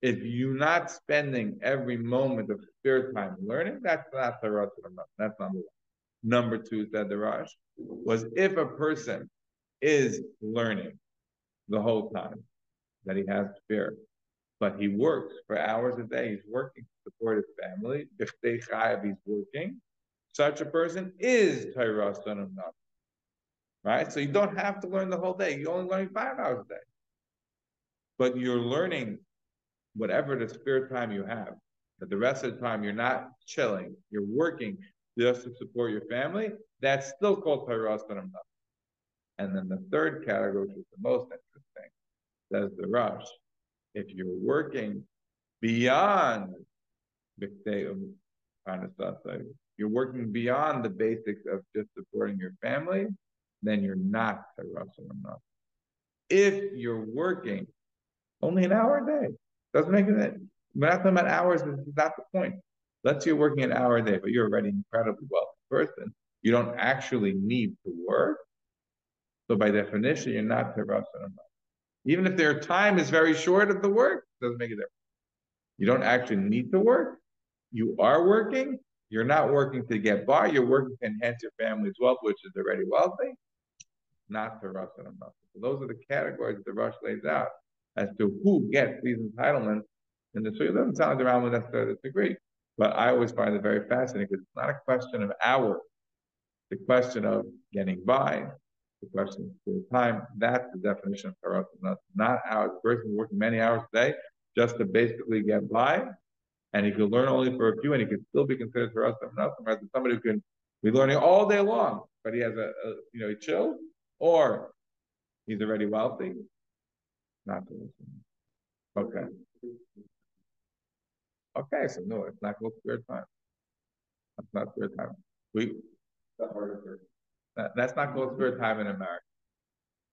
If you're not spending every moment of spare time learning, that's not Torah not. That's number one. Number two, said the Rosh, was if a person is learning the whole time that he has spare, but he works for hours a day, he's working to support his family. If they chayav, he's working. Such a person is Torah not right? So you don't have to learn the whole day. You're only learning five hours a day. But you're learning whatever the spare time you have. But the rest of the time you're not chilling, you're working just to support your family. That's still called Torah And then the third category, which is the most interesting, says the Rosh. If you're working beyond you're working beyond the basics of just supporting your family, then you're not Russell enough. If you're working only an hour a day, doesn't make it. We're not talking about hours. This is not the point. Let's say you're working an hour a day, but you're already incredibly wealthy person. You don't actually need to work. So by definition, you're not Russell enough. Even if their time is very short of the work, doesn't make a difference. You don't actually need to work. You are working. You're not working to get by. You're working to enhance your family's wealth, which is already wealthy not to Rosh and So those are the categories that the Rosh lays out as to who gets these entitlements. And the Shul doesn't sound around with necessarily disagree, but I always find it very fascinating because it's not a question of hours, the question of getting by, the question of time. That's the definition of Torah. Not, not hours. The person working many hours a day just to basically get by, and he could learn only for a few, and he could still be considered Torah rather than somebody who can be learning all day long, but he has a, a you know, he chills or he's already wealthy, not listen. Okay. Okay, so no, it's not called spare time. That's not spare time. We that, that's not called spare time in America.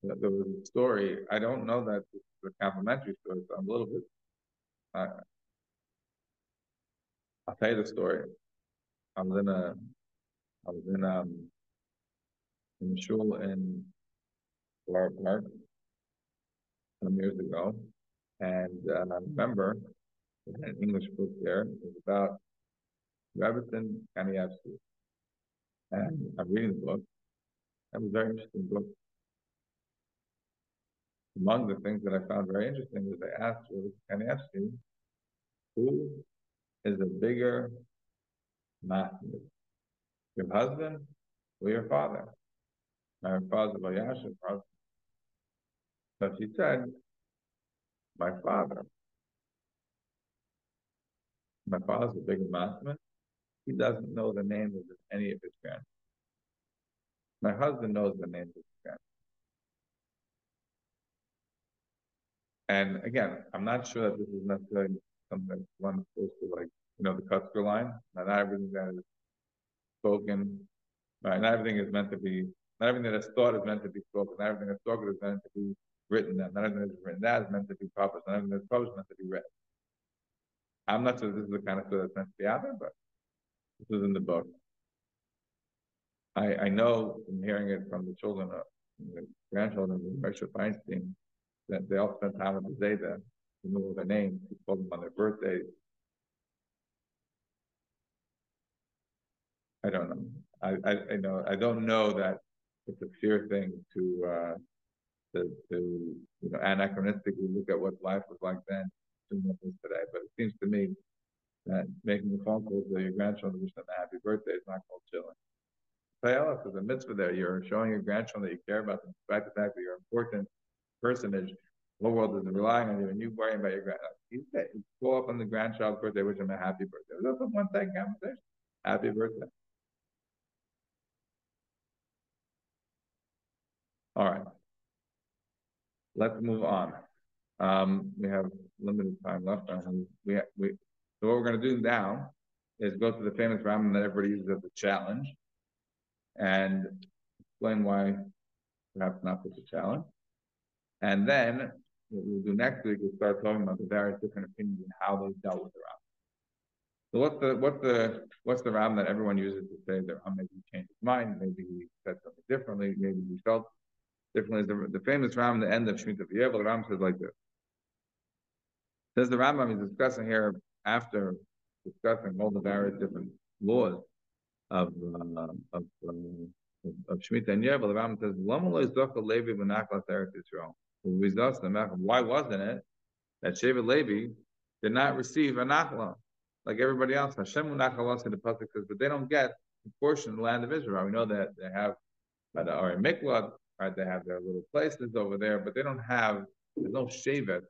There was a story. I don't know that it's a complimentary story, so I'm a little bit. Uh, I'll tell you the story. I was in a, I was in um, in shul in Park some years ago, and uh, I remember an English book there. It was about Rebbetzin Kanievsky, and I'm reading the book. It was a very interesting book. Among the things that I found very interesting was they asked Kanievsky, who is a bigger master, your husband or your father? My father, Elyashiv, so she said, my father, my father's a big masterman. He doesn't know the names of any of his grandchildren. My husband knows the names of his grandchildren. And again, I'm not sure that this is necessarily something that one supposed to like, you know, the Kotzker line. Not everything that is spoken, right? Not everything is meant to be, not everything that is thought is meant to be spoken. Not everything that's spoken is meant to be written. Not everything that's written is meant to be published. Not everything that's published is meant to be read. I'm not sure this is the kind of stuff that's meant to be out there, but this is in the book. I, I know from hearing it from the children, of, the grandchildren of Moshe Feinstein, that they all spent time with the Zeide, to know their names, he called them on their birthdays. I don't know. I, I, I know, I don't know that a fair thing to, uh, to, to, you know, anachronistically look at what life was like then, to what is today, but it seems to me that making a phone call to your grandchildren, wish them a happy birthday is not called chilling. Payala, there's a mitzvah there, you're showing your grandchildren that you care about them, despite the fact that you're an important personage, the whole world is relying on you, and you worrying about your grand, you say, call up on the grandchild's birthday, wish them a happy birthday, that's a one-time conversation, happy birthday. All right. Let's move on. Um, we have limited time left. we, we, so what we're gonna do now is go to the famous Rambam that everybody uses as a challenge and explain why perhaps not such a challenge. And then what we'll do next week is start talking about the various different opinions and how they dealt with the Rambam. So what's the what's the what's the Ram that everyone uses to say that Ram maybe he changed his mind, maybe he said something differently, maybe he felt differently. The, the famous Ram, the end of Shemitah V'Yevel, the Ram says like this. Says the Rambam is discussing here after discussing all the various different laws of uh, of, um, of, of Shemitah and Yevel. The Rambam says, "Lama lo Levi v'nachlas Eretz Yisrael." Why wasn't it that Shevet Levi did not receive a like everybody else? Hashem nachla in the pasuk says, but they don't get a portion of the land of Israel. We know that they have, but are in Miklat, right? They have their little places over there, but they don't have. There's no Shevet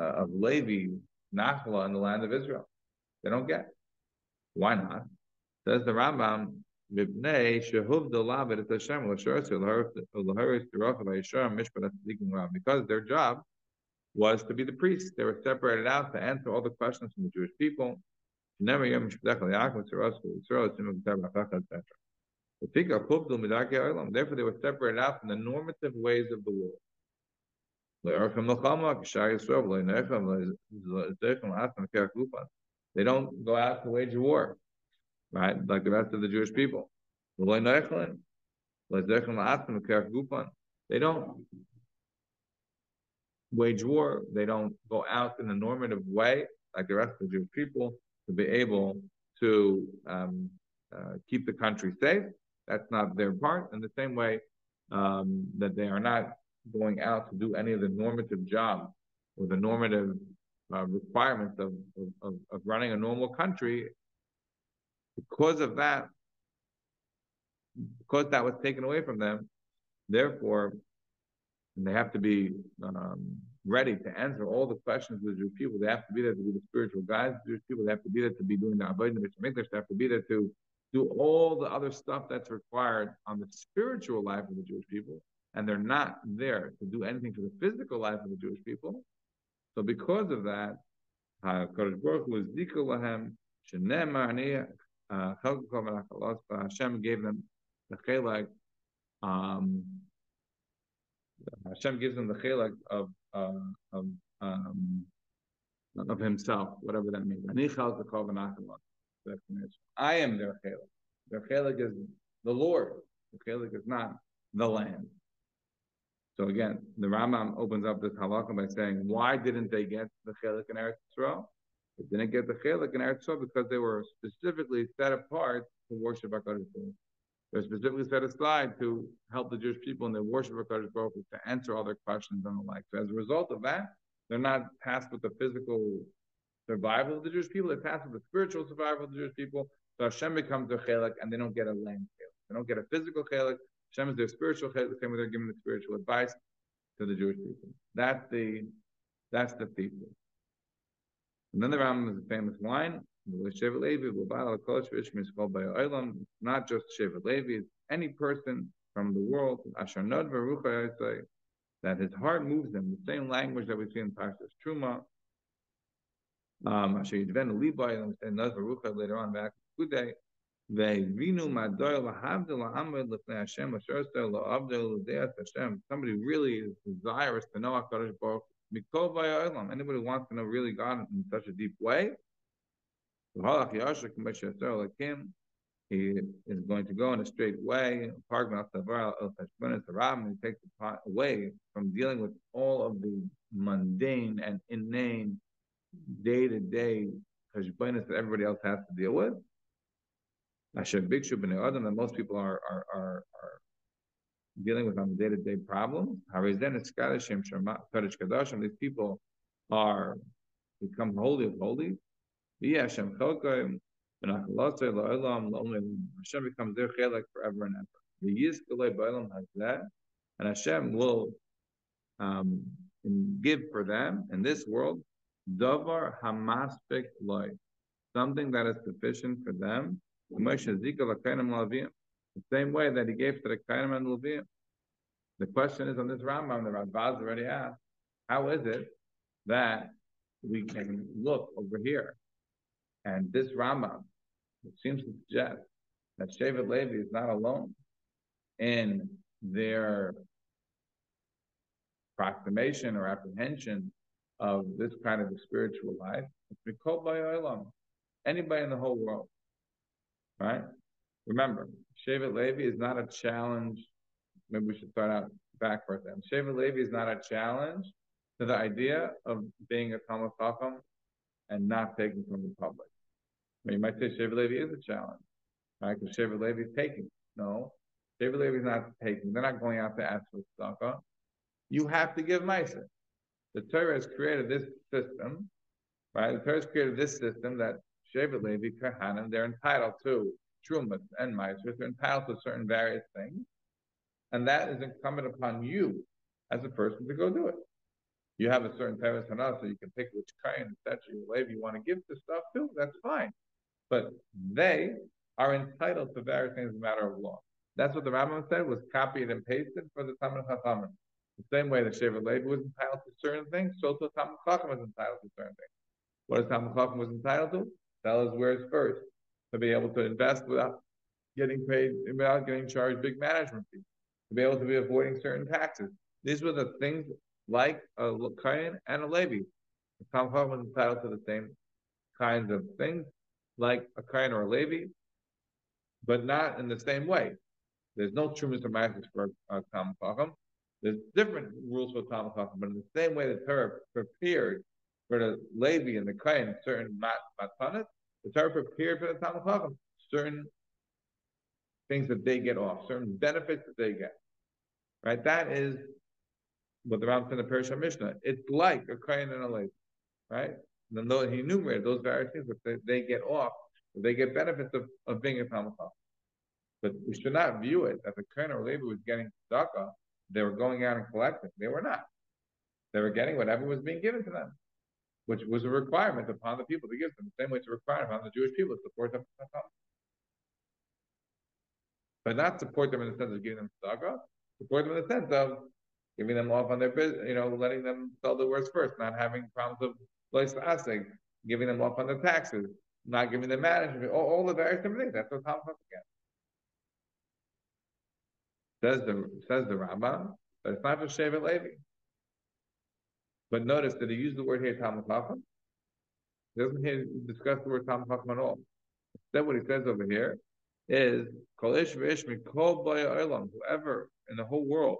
uh, of Levi nachla in the land of Israel. They don't get. Why not? Says the Rambam, because their job was to be the priests. They were separated out to answer all the questions from the Jewish people. Therefore, they were separated out from the normative ways of the world. They don't go out to wage war right? Like the rest of the Jewish people. They don't wage war. They don't go out in a normative way like the rest of the Jewish people to be able to um, uh, keep the country safe. That's not their part. In the same way um, that they are not going out to do any of the normative jobs or the normative uh, requirements of, of, of running a normal country because of that, because that was taken away from them, therefore, they have to be um, ready to answer all the questions of the Jewish people. They have to be there to be the spiritual guides of the Jewish people. They have to be there to be doing the Avodah They have to be there to do all the other stuff that's required on the spiritual life of the Jewish people. And they're not there to do anything for the physical life of the Jewish people. So because of that, uh, Hashem gave them the chelak. Um, Hashem gives them the chelak of uh, of um, of Himself, whatever that means. I am their chelak. Their chelak is the Lord. The chelak is not the land. So again, the Rambam opens up this halakha by saying, why didn't they get the chelak in Eretz Yisrael? They didn't get the chelik in Eretz Yisrael because they were specifically set apart to worship HaKadosh Baruch They're specifically set aside to help the Jewish people in their worship of HaKadosh Baruch to answer all their questions and the like. So as a result of that, they're not tasked with the physical survival of the Jewish people, tasked with the spiritual survival of the Jewish people. So Hashem becomes their chelik and they don't get a land chelik. They don't get a physical chelik. Hashem is their spiritual chelik, the same way they're giving the spiritual advice to the Jewish people. That's the that's the thesis. And then the Rambam is a famous line. Not just Shevet Levi, it's any person from the world, that his heart moves him, the same language that we see in Parshas Truma. Um, Asher Yidven Levi, and we say Naz Um, Barucha later on back Hashem. Somebody really is desirous to know HaKadosh Baruch Anybody wants to know really God in such a deep way, he is going to go in a straight way. He takes the away from dealing with all of the mundane and inane day to day business that everybody else has to deal with. Asher Bikshu B'nei Adam that most people are are are, are dealing with on the day-to-day problems. Harizen it's Shem Kodesh Kadosh, and these people are become holy of holies. Hashem Chelkoim, Hashem becomes their chelik forever and ever. The Yizkalei Ba'olam has that, and Hashem will um, give for them in this world davar hamaspik loy, something that is sufficient for them. The same way that he gave to the Kainim and Levim. The question is on this Rambam, the Radbaz already asked, how is it that we can look over here and this Rambam, seems to suggest that Shevet Levi is not alone in their proclamation or apprehension of this kind of a spiritual life. Anybody in the whole world, right? Remember, Shevet Levi is not a challenge. Maybe we should start out back for them. Shevet Levi is not a challenge to the idea of being a Talmud Chacham and not taking from the public. You might say Shevet Levi is a challenge, right? Because Shevet Levi is taking. No, Shevet Levi is not taking. They're not going out to ask for tzedakah. You have to give Meiser. The Torah has created this system, right? The Torah has created this system that Shevet Levi, Kahanim, they're entitled to Trumas and Meiser. They're entitled to certain various things. And that is incumbent upon you as a person to go do it. You have a certain Torah Sanah, so you can pick which kind, etc. Levi you want to give the stuff to, that's fine. But they are entitled to various things as a matter of law. That's what the Rambam said was copied and pasted for the Talmud Chachamim. The same way that Shevet Levi was entitled to certain things, so too Talmud Chacham was entitled to certain things. What is Talmud Chacham was entitled to? Tell us where it's first. To be able to invest without getting paid, without getting charged big management fees. To be able to be avoiding certain taxes. These were the things like a Kayan and a Levi. The Talmud Chacham was entitled to the same kinds of things like a Kayan or a Levi, but not in the same way. There's no Trumas or Masses for a Talmud Chacham. There's different rules for Talmud but in the same way the Torah prepared for the Levi and the Kain certain mat, matanas, the Torah prepared for the Talmud certain things that they get off, certain benefits that they get. Right? That is what the Ram said in the Pirush Mishnah. It's like a Kain and a Levi. Right? And then he enumerated those various things that they, they get off, they get benefits of, of being a Talmud. But we should not view it that the Kain or Levi was getting tzedakah they were going out and collecting. They were not. They were getting whatever was being given to them, which was a requirement upon the people to give them. The same way it's a requirement upon the Jewish people to support them. But not support them in the sense of giving them tzedakah, support them in the sense of giving them off on their business, you know, letting them sell the worst first, not having problems of place asking, giving them off on their taxes, not giving them management, all, all the various different things. That's what Tom again. Says the says the Rambam, but it's not for Shevet Levi. But notice that he used the word here Talmud Chacham. He doesn't here discuss the word Talmud Chacham at all. Instead, what he says over here is Kol Ish Kol Olam, whoever in the whole world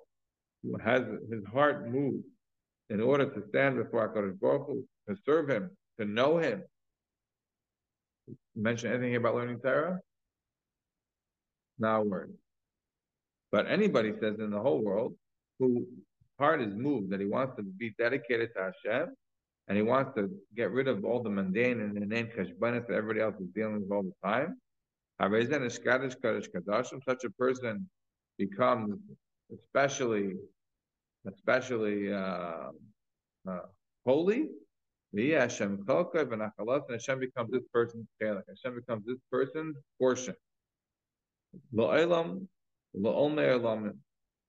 who has his heart moved in order to stand before HaKadosh Baruch Hu, to serve him, to know him. mention anything about learning Torah? Now word. But anybody says in the whole world who heart is moved that he wants to be dedicated to Hashem and he wants to get rid of all the mundane and inane kashbanis that everybody else is dealing with all the time. Such a person becomes especially especially uh, uh, holy. Hashem and Hashem becomes this person's Hashem becomes this person's portion.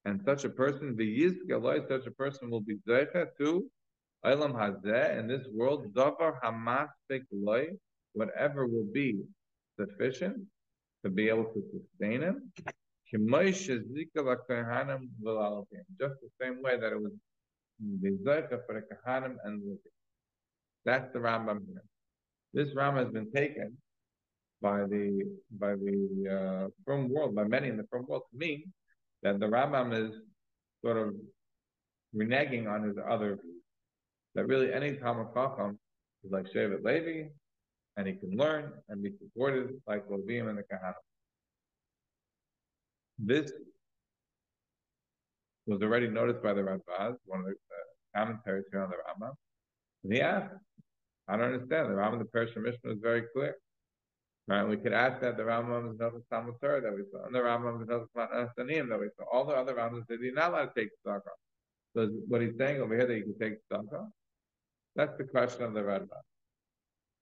And such a person, the Yizgaloi, such a person will be Zeicha to Eilam Hazeh in this world, Davar Hamaspik Loi, whatever will be sufficient to be able to sustain him. Just the same way that it was Zeicha for the Kahanim and the That's the Rambam here. This Rambam has been taken by the by the uh, frum world, by many in the frum world, to mean that the Rambam is sort of reneging on his other views. That really any Talmud Chacham is like Shevet Levi, and he can learn and be supported like Levim and the Kahanim. This was already noticed by the Radbaz, one of the commentaries here on the Rambam. And he asked, I don't understand. The Rambam, the Pirush Mishnah is very clear. Right? We could ask that the Rambam is not the Talmud Torah that we saw, and the Rambam is not the Sanim that we saw. All the other Rambams said you're not allowed to take tzedakah. So what he's saying over here that you can take tzedakah, that's the question of the Rambam.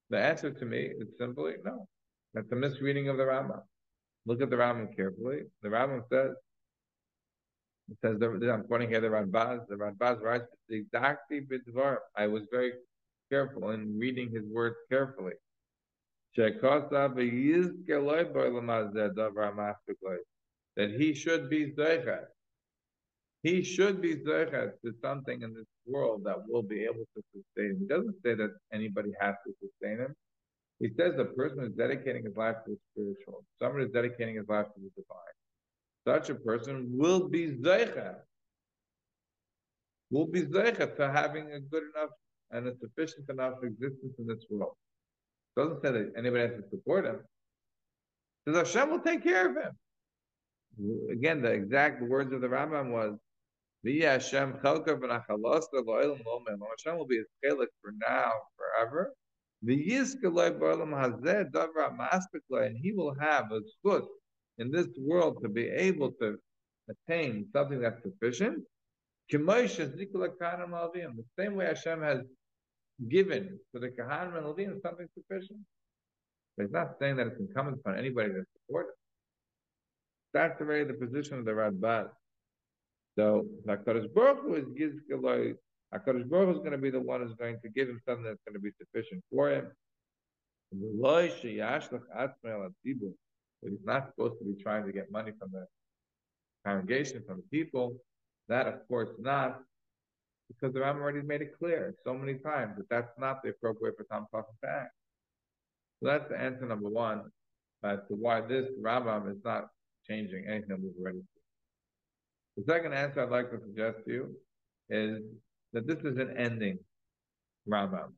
The answer to me is simply no. That's a misreading of the Rambam. Look at the Rambam carefully. The Rambam says, it says, I'm quoting here the Radbaz, the Radbaz writes, exactly bidvar. I was very careful in reading his words carefully. That he should be zeichet. He should be zeichet to something in this world that will be able to sustain him. He doesn't say that anybody has to sustain him. He says the person is dedicating his life to the spiritual. Someone is dedicating his life to the divine. Such a person will be zeichet. Will be zeichet to having a good enough and a sufficient enough existence in this world. Doesn't say that anybody has to support him. Says Hashem will take care of him. Again, the exact words of the Rambam was, Hashem will be his chelik for now, forever. And he will have a foot in this world to be able to attain something that's sufficient. The same way Hashem has given to the Kahanim and Levim something sufficient. But he's not saying that it's incumbent upon anybody to support it. That's already the position of the Radbaz. So HaKadosh Baruch Hu is Gizgaloi. HaKadosh Baruch Hu is going to be the one who's going to give him something that's going to be sufficient for him. But he's not supposed to be trying to get money from the congregation, from the people. That, of course, not because the Rambam already made it clear so many times that that's not the appropriate way for Tom to act. So that's the answer number one as to why this Rambam is not changing anything we've already seen. The second answer I'd like to suggest to you is that this is an ending Rambam.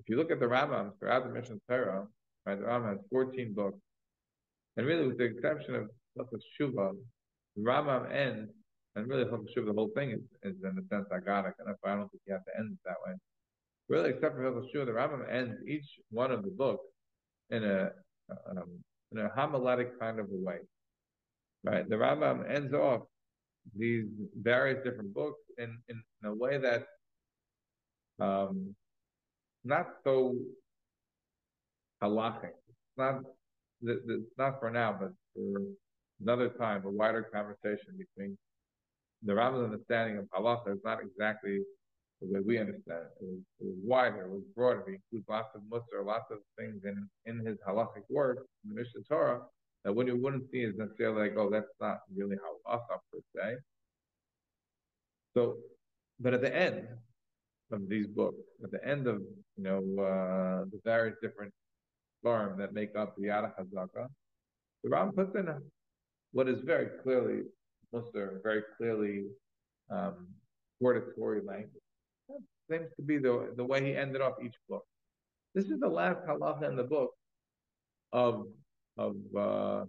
If you look at the Rambam throughout the Mishnah Torah, right, the Rambam has 14 books. And really, with the exception of Lachas Shuvah, the Rambam ends and really, the whole thing is, is in a sense agadic, and I don't think you have to end it that way. Really, except for Hilchot the Rambam ends each one of the books in a um, in a homiletic kind of a way. Right? The Rambam ends off these various different books in, in, in a way that um, not so halachic. It's not it's not for now, but for another time, a wider conversation between the Rambam's understanding of halacha is not exactly the way we understand it. It was, it was wider, it was broader. He includes lots of mussar, lots of things in, in his halachic work, in the Mishnah Torah, that what you wouldn't see is necessarily like, oh, that's not really halacha per se. So, but at the end of these books, at the end of you know uh, the various different forms that make up the Yad Hazaka, the Ram puts in what is very clearly Musar very clearly um, hortatory language. That seems to be the, the way he ended off each book. This is the last halacha in the book of of uh,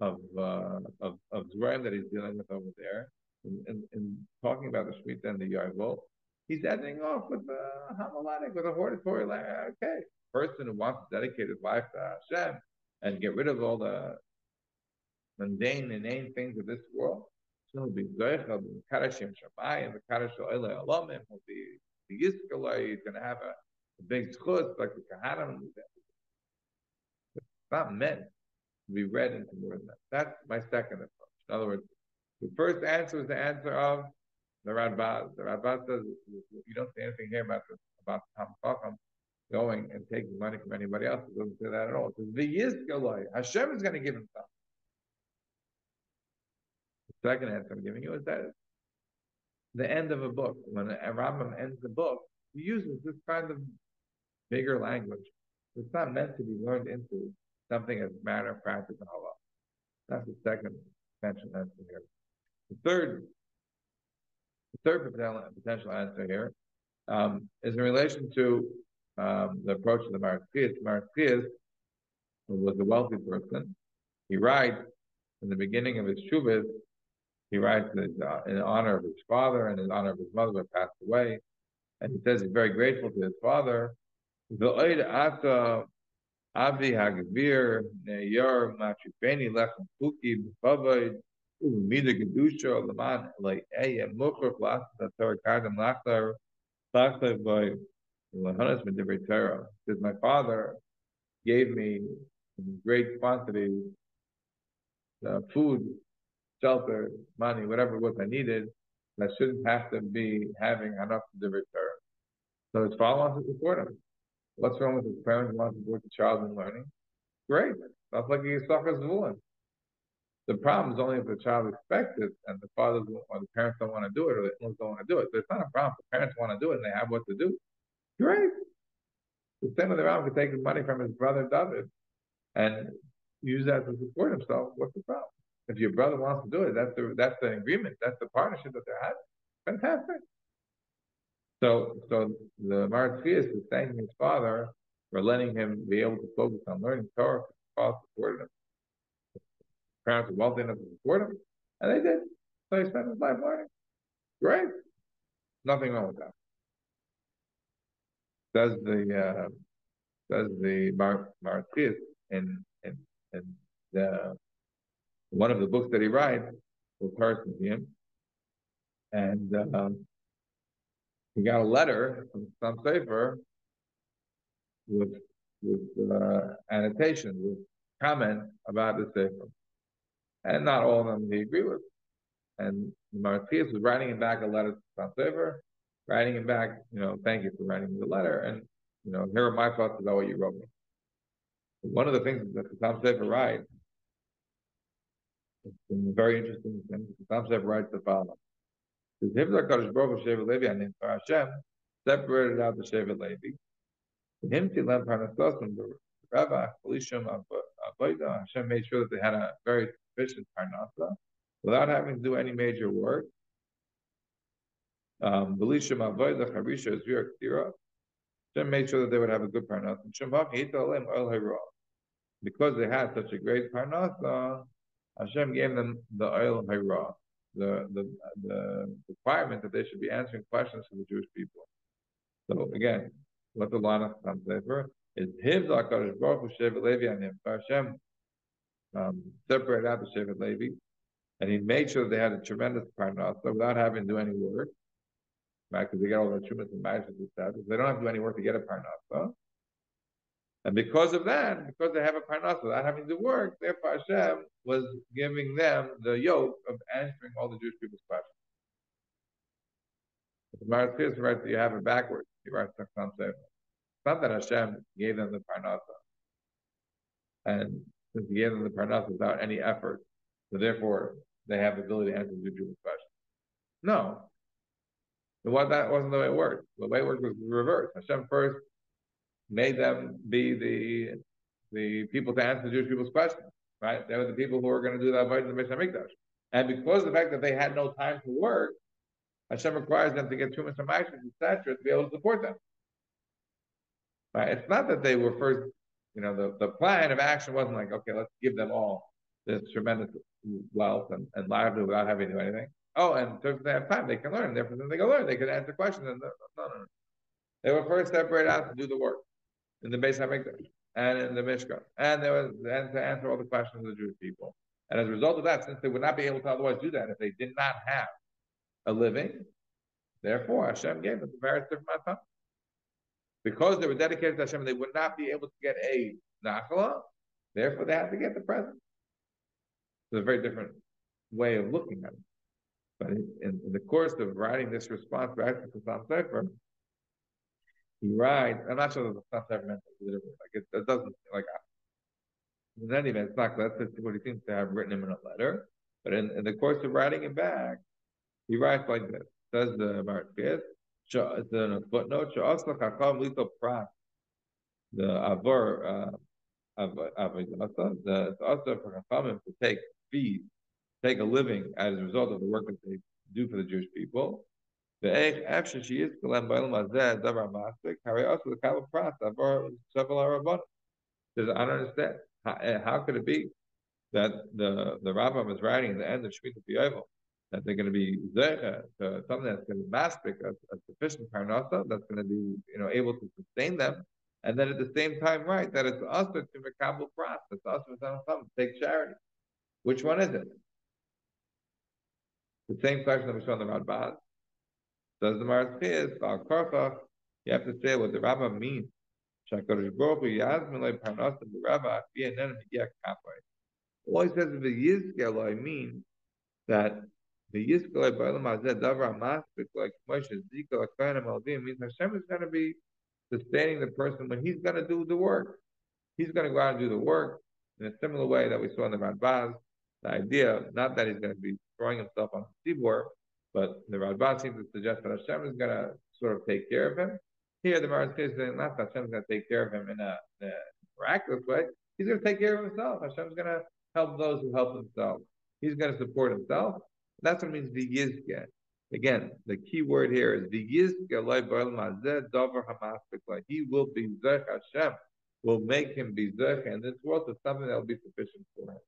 of uh, of of Zeraim that he's dealing with over there, and, talking about the Shemitah and the Yovel. He's ending off with a homiletic, with a hortatory language. Okay, person who wants to dedicate his life to Hashem and get rid of all the mundane, inane things of this world. So he'll be the Oile Alomim, will be the Yiskalai, he's going to have a, a big schutz like the Kahanim. It's not meant to be read into more than that. That's my second approach. In other words, the first answer is the answer of the Radbaz. The Radbaz says you don't say anything here about the, about Tam going and taking money from anybody else. It doesn't say that at all. It says. Hashem is going to give him something second answer I'm giving you is that the end of a book, when a Rambam ends the book, he uses this kind of bigger language. It's not meant to be learned into something as matter of practice and Allah. That's the second potential answer here. The third, the third potential answer here um, is in relation to um, the approach of the. Maharatz Chayes was a wealthy person. He writes in the beginning of his shuvas, he writes that uh, in honor of his father and in honor of his mother who passed away, and he says he's very grateful to his father. Avi Hagvir Neyor Machupeni Lechem Puki B'Pavod Umida Gedusha Laman like Eya Mukher Plas Tatar Kadam Lachtar Lachtar by Lahanas Medivri Torah. Because my father gave me great quantities uh, food, shelter, money, whatever it was I needed. I shouldn't have to be having enough to Torah. So his father wants to support him. What's wrong with his parents want to support the child in learning? Great. That's like he suffers one. The problem is only if the child expects it and the fathers or the parents don't want to do it or the in don't want to do it. So it's not a problem. The parents want to do it and they have what to do. Great. The same with the Ram could take the money from his brother David and use that to support himself. What's the problem? If your brother wants to do it, that's the that's the agreement. That's the partnership that they're having. Fantastic. So, so the Maharatz Chayes is thanking his father for letting him be able to focus on learning Torah. because His father supported him. His parents were wealthy enough to support him, and they did. So he spent his life learning. Great. Nothing wrong with that. Does the uh, does the Mar Maharatz Chayes in in in the one of the books that he writes, the Torah him, and um, he got a letter from some Sefer with with uh, with comment about the Sefer. And not all of them he agreed with. And Maharatz Chayes was writing him back a letter to Sam Sefer, writing him back, you know, thank you for writing me the letter, and you know, here are my thoughts about what you wrote me. One of the things that Sam Sefer writes, it's a very interesting thing. The Sam writes the following. Because Himzah Kadosh Baruch Shevet Levi and for Hashem separated out the Shevet Levi. Him Tilem Parnasosim, the Rabbi Felishim Avodah, Hashem made sure that they had a very sufficient Parnasa without having to do any major work. Um, Belishim Avodah Harisha Zvira Ktira. Hashem made sure that they would have a good Parnasa. Because they had such a great Parnasa, Hashem gave them the oil of Hira the, the, the requirement that they should be answering questions for the Jewish people. So again, what the Lana comes over is Him Zakadosh Baruch Hu Shevet Levi and him. Hashem um, separated out the Shevet Levi, and he made sure that they had a tremendous parnasa without having to do any work, right? Because they get all the tremendous and magic and stuff. They don't have to do any work to get a parnasa. And because of that, because they have a parnasa without having to work, therefore Hashem was giving them the yoke of answering all the Jewish people's questions. The Maharatz Chayes writes that you have it backwards. He writes. It's not that Hashem gave them the parnasa. And since he gave them the parnasa without any effort, so therefore they have the ability to answer the Jewish questions. No. What that wasn't the way it worked. The way it worked was reversed. Hashem first made them be the the people to answer the Jewish people's questions, right? They were the people who were going to do the avodah in the Beis Hamikdash. And because of the fact that they had no time to work, Hashem requires them to get too much etc., to be able to support them. Right? It's not that they were first, you know, the, the plan of action wasn't like, okay, let's give them all this tremendous wealth and, and livelihood without having to do anything. Oh, and if they have time, they can learn. Therefore, they can learn. They can answer questions. And no, no, no. They were first separated out to do the work in the Beis Hamikdash and in the Mishkan, and there was and to answer all the questions of the Jewish people. And as a result of that, since they would not be able to otherwise do that if they did not have a living, therefore Hashem gave them the various different matam. Because they were dedicated to Hashem, they would not be able to get a nachala. Therefore, they had to get the present. It's a very different way of looking at it. But in, in the course of writing this response back to Sam Sefer, he writes, I'm not sure that the stuff ever meant literally. Like it, it doesn't like in any event, it's not that's what he seems to have written him in a letter. But in, in the course of writing it back, he writes like this. Says the Marquez, it's in a footnote, the Avor uh Avodasa, the it's also for Chachamim to take fees, take a living as a result of the work that they do for the Jewish people. After she is kalam ba'olam hazeh davar masik, hari also the kalam pras. Says I don't understand eh, how, could it be that the the Rambam is writing at the end of Shemitah B'yovel that they're going to be zecha uh, to something that's going to be masik a, a sufficient parnasa that's going to be you know able to sustain them, and then at the same time right that it's also to mekabel pras it's also to take charity. Which one is it? The same question that we saw in the Radbaz. Does the Val Korfach, you have to say what the Rambam means. All he says is the Yizkel means that the Yizkel Ba'alam Hazeh Davar Maspik like Moshe Zika like Kohanim Alvim means Hashem is going to be sustaining the person when he's going to do the work. He's going to go out and do the work in a similar way that we saw in the Radbaz. The idea, not that he's going to be throwing himself on the tzibbur, but the Radbaz seems to suggest that Hashem is going to sort of take care of him. Here, the Maharaj is saying not that Hashem is going to take care of him in a, in a miraculous way. He's going to take care of himself. Hashem is going to help those who help themselves. He's going to support himself. That's what it means v'yizke. Again, the key word here is v'yizke loy dover He will be zech Hashem, will make him be zech, and this world is something that will be sufficient for him.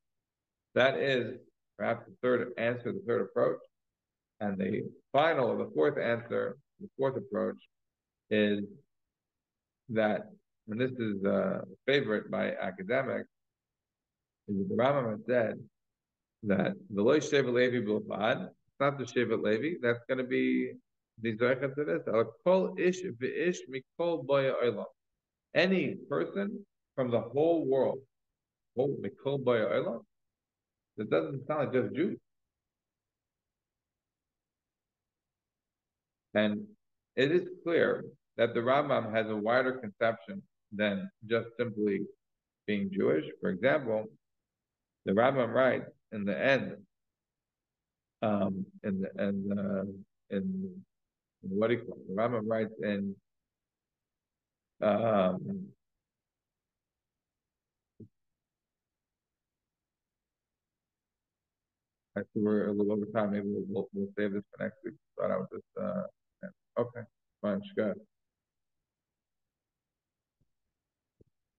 That is perhaps the third answer, the third approach. And the final, the fourth answer, the fourth approach is that, and this is a favorite by academics, is that the Rambam said that the Loy Sheva Levi Bilbad, it's not the Sheva Levi, that's going to be to this, Kol Ish V'ish Mikol Boya. Any person from the whole world, whole Mikol Boya Olam, that doesn't sound like just Jews. And it is clear that the Rambam has a wider conception than just simply being Jewish. For example, the Rambam writes in the end, um, in the and uh, in, in what do you? The Rambam writes in um, I see we're a little over time. Maybe we'll, we'll, we'll save this for next week. Thought I would just uh, okay, fine, good.